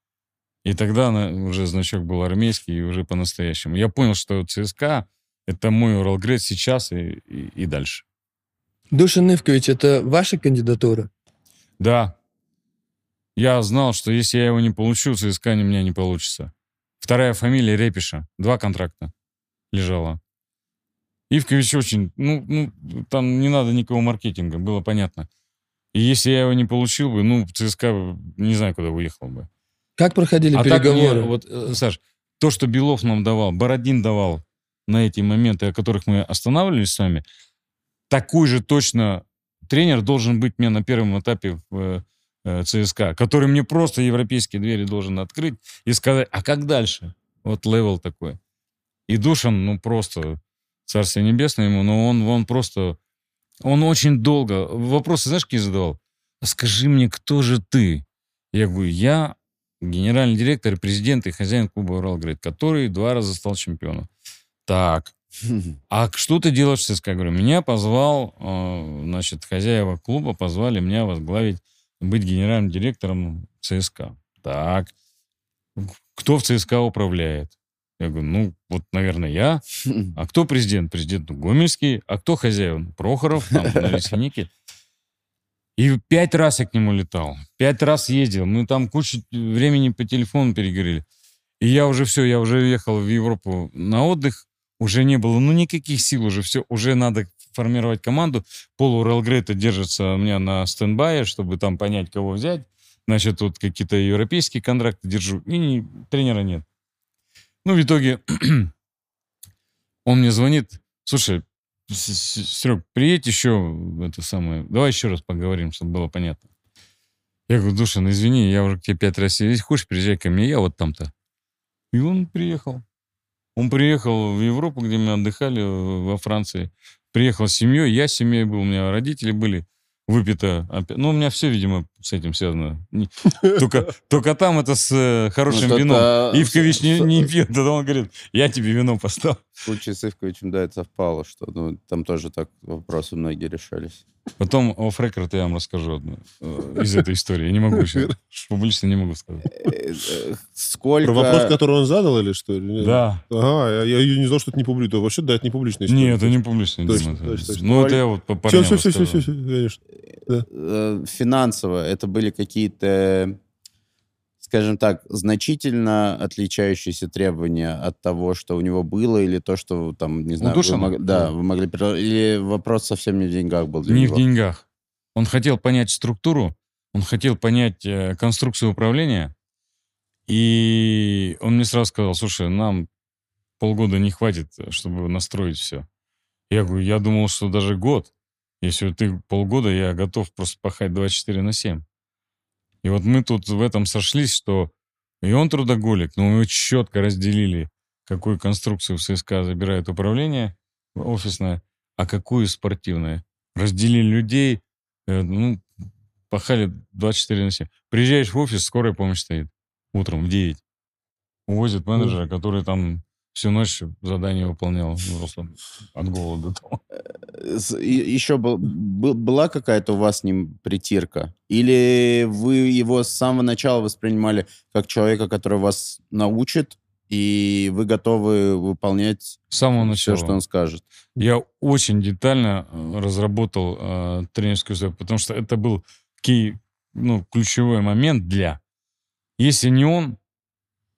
И тогда на- уже значок был армейский, и уже по-настоящему. Я понял, что ЦСКА — это мой Уралгрейд сейчас и, и, и дальше. Душан Ивкович, это ваша кандидатура? Да. Я знал, что если я его не получу, у меня не получится. Вторая фамилия Репиша. Два контракта лежала. Ивкович очень... Ну, ну, там не надо никакого маркетинга, было понятно. И если я его не получил бы, ну, ЦСКА не знаю, куда уехал бы. Как проходили А так переговоры? мне, вот, э, Саш, то, что Белов нам давал, Бородин давал на эти моменты, о которых мы останавливались с вами, такой же точно тренер должен быть мне на первом этапе в э, ЦСКА, который мне просто европейские двери должен открыть и сказать, а как дальше? Вот level такой. И Душан, ну просто, царствие небесное ему, но он, он просто, он очень долго, вопросы знаешь, какие задавал? «А Скажи мне, кто же ты? Я говорю, я генеральный директор, президент и хозяин клуба Урал-Грейт, который два раза стал чемпионом. Так, а что ты делаешь в ЦСКА? Говорю, меня позвал, э, значит, хозяева клуба позвали меня возглавить, быть генеральным директором ЦСКА. Так, кто в ЦСКА управляет? Я говорю, ну, вот, наверное, я. А кто президент? Президент ну, Гомельский. А кто хозяин? Прохоров, там, на Лесхинике. И пять раз я к нему летал. Пять раз ездил. Мы там кучу времени по телефону переговорили. И я уже все, я уже ехал в Европу на отдых. Уже не было, ну, никаких сил уже. Все, уже надо формировать команду. Пол Уралгрейта держится у меня на стендбае, чтобы там понять, кого взять. Значит, тут какие-то европейские контракты держу. И не- тренера нет. Ну, в итоге он мне звонит. Слушай, Серег, приедь еще это самое. Давай еще раз поговорим, чтобы было понятно. Я говорю, Душин, извини, я уже к тебе пять раз. Если хочешь, приезжай ко мне, я вот там-то. И он приехал. Он приехал в Европу, где мы отдыхали, во Франции. Приехал с семьей, я с семьей был, у меня родители были. Выпито. Ну, у меня все, видимо, с этим связано. Не- Только, только там это с э, хорошим Ну, вином. это- Ивкович не, не пьет, тогда он говорит, я тебе вино поставлю. В случае с Ивковичем, да, это совпало, что ну, там тоже так вопросы многие решались. Потом о рекорд я вам расскажу одну э, из этой истории. Я не могу еще, публично не могу сказать. Э, Сколько... Про вопрос, который он задал или что? Да. Ага, я, я не знал, что это не публично. Вообще, да, это не публичная история. Нет, это не публично, Точно, Дима. точно, точно. Ну, это я вот по Все, парням все, все, все, рассказал. все, конечно. э, финансово это были какие-то, скажем так, значительно отличающиеся требования от того, что у него было, или то, что там, не знаю, вы Душана? мог- да, вы могли... Или вопрос совсем не в деньгах был для Не него? в деньгах. Он хотел понять структуру, он хотел понять э, конструкцию управления, и он мне сразу сказал, слушай, нам полгода не хватит, э, чтобы настроить все. Я говорю, я думал, что даже год. Если ты полгода, я готов просто пахать 24 на 7. И вот мы тут в этом сошлись, что и он трудоголик, но мы четко разделили, какую конструкцию в ЦСКА забирает управление офисное, а какую спортивное. Разделили людей, э, ну, пахали 24 на 7. Приезжаешь в офис, скорая помощь стоит утром в 9. Увозит менеджера, который там всю ночь задание выполнял просто от голода. С- и- Еще был- был- была какая-то у вас с ним притирка? Или вы его с самого начала воспринимали как человека, который вас научит, и вы готовы выполнять С самого все, начала. что он скажет? Я очень детально э, разработал э, тренерскую стойку, потому что это был кей, ну, ключевой момент для. Если не он,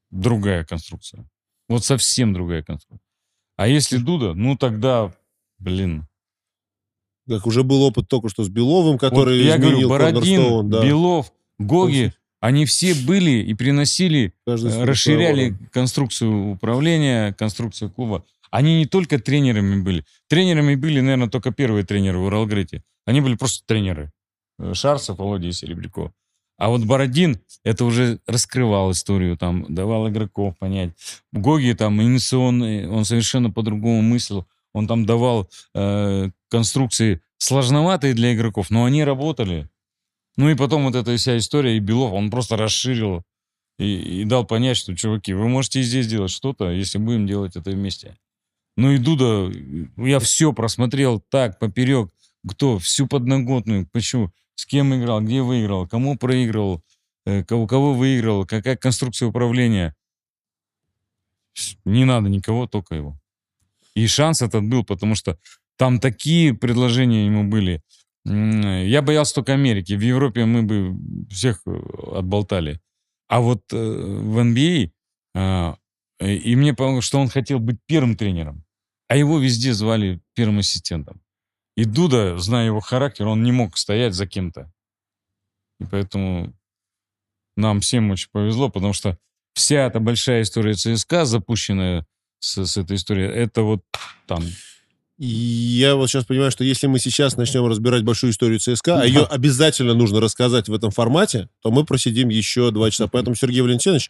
другая конструкция. Вот совсем другая конструкция. А если Дуда, ну тогда, блин. Как уже был опыт только что с Беловым, который Вот я изменил говорю, Бородин, да. Белов, Гоги, они все были и приносили Каждый э, расширяли конструкцию управления, конструкцию клуба. Они не только тренерами были. Тренерами были, наверное, только первые тренеры в Уралгрете. Они были просто тренеры. Э, Шарцев, Володя и Серебряков. А вот Бородин это уже раскрывал историю, там, давал игроков понять. Гоги там инициационный, он совершенно по-другому мыслил. Он там давал э, конструкции сложноватые для игроков, но они работали. Ну и потом вот эта вся история, и Белов, он просто расширил и, и дал понять, что, чуваки, вы можете и здесь делать что-то, если будем делать это вместе. Ну и Дуда, я все просмотрел так, поперек, кто, всю подноготную, почему, с кем играл, где выиграл, кому проигрывал, э, кого, кого выиграл, какая конструкция управления. Не надо никого, только его. И шанс этот был, потому что там такие предложения ему были. Я боялся только Америки. В Европе мы бы всех э, отболтали. А вот э, в NBA, а, и мне помогло, что он хотел быть первым тренером, а его везде звали первым ассистентом. И Дуда, зная его характер, он не мог стоять за кем-то. И поэтому нам всем очень повезло, потому что вся эта большая история ЦСКА, запущенная с, с этой историей, это вот там я вот сейчас понимаю, что если мы сейчас начнем разбирать большую историю ЦСКА, а ее обязательно нужно рассказать в этом формате, то мы просидим еще два часа. Поэтому, Сергей Валентинович,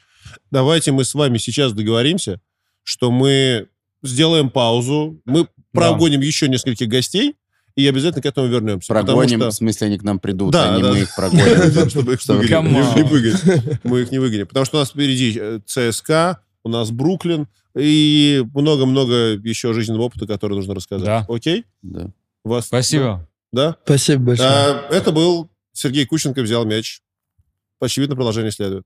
давайте мы с вами сейчас договоримся, что мы сделаем паузу, мы прогоним еще нескольких гостей, и обязательно к этому вернемся. Прогоним, что- в смысле, они к нам придут, Да, а не да. мы их прогоним. Чтобы их Не on. выгонять. Мы их не выгоним. Потому что у нас впереди э, ЦСКА, у нас Бруклин и много-много еще жизненного опыта, который нужно рассказать. Да. Окей? Да. Вас... Спасибо. Да? Спасибо большое. А, Это был Сергей Кущенко взял мяч. Очевидно, продолжение следует.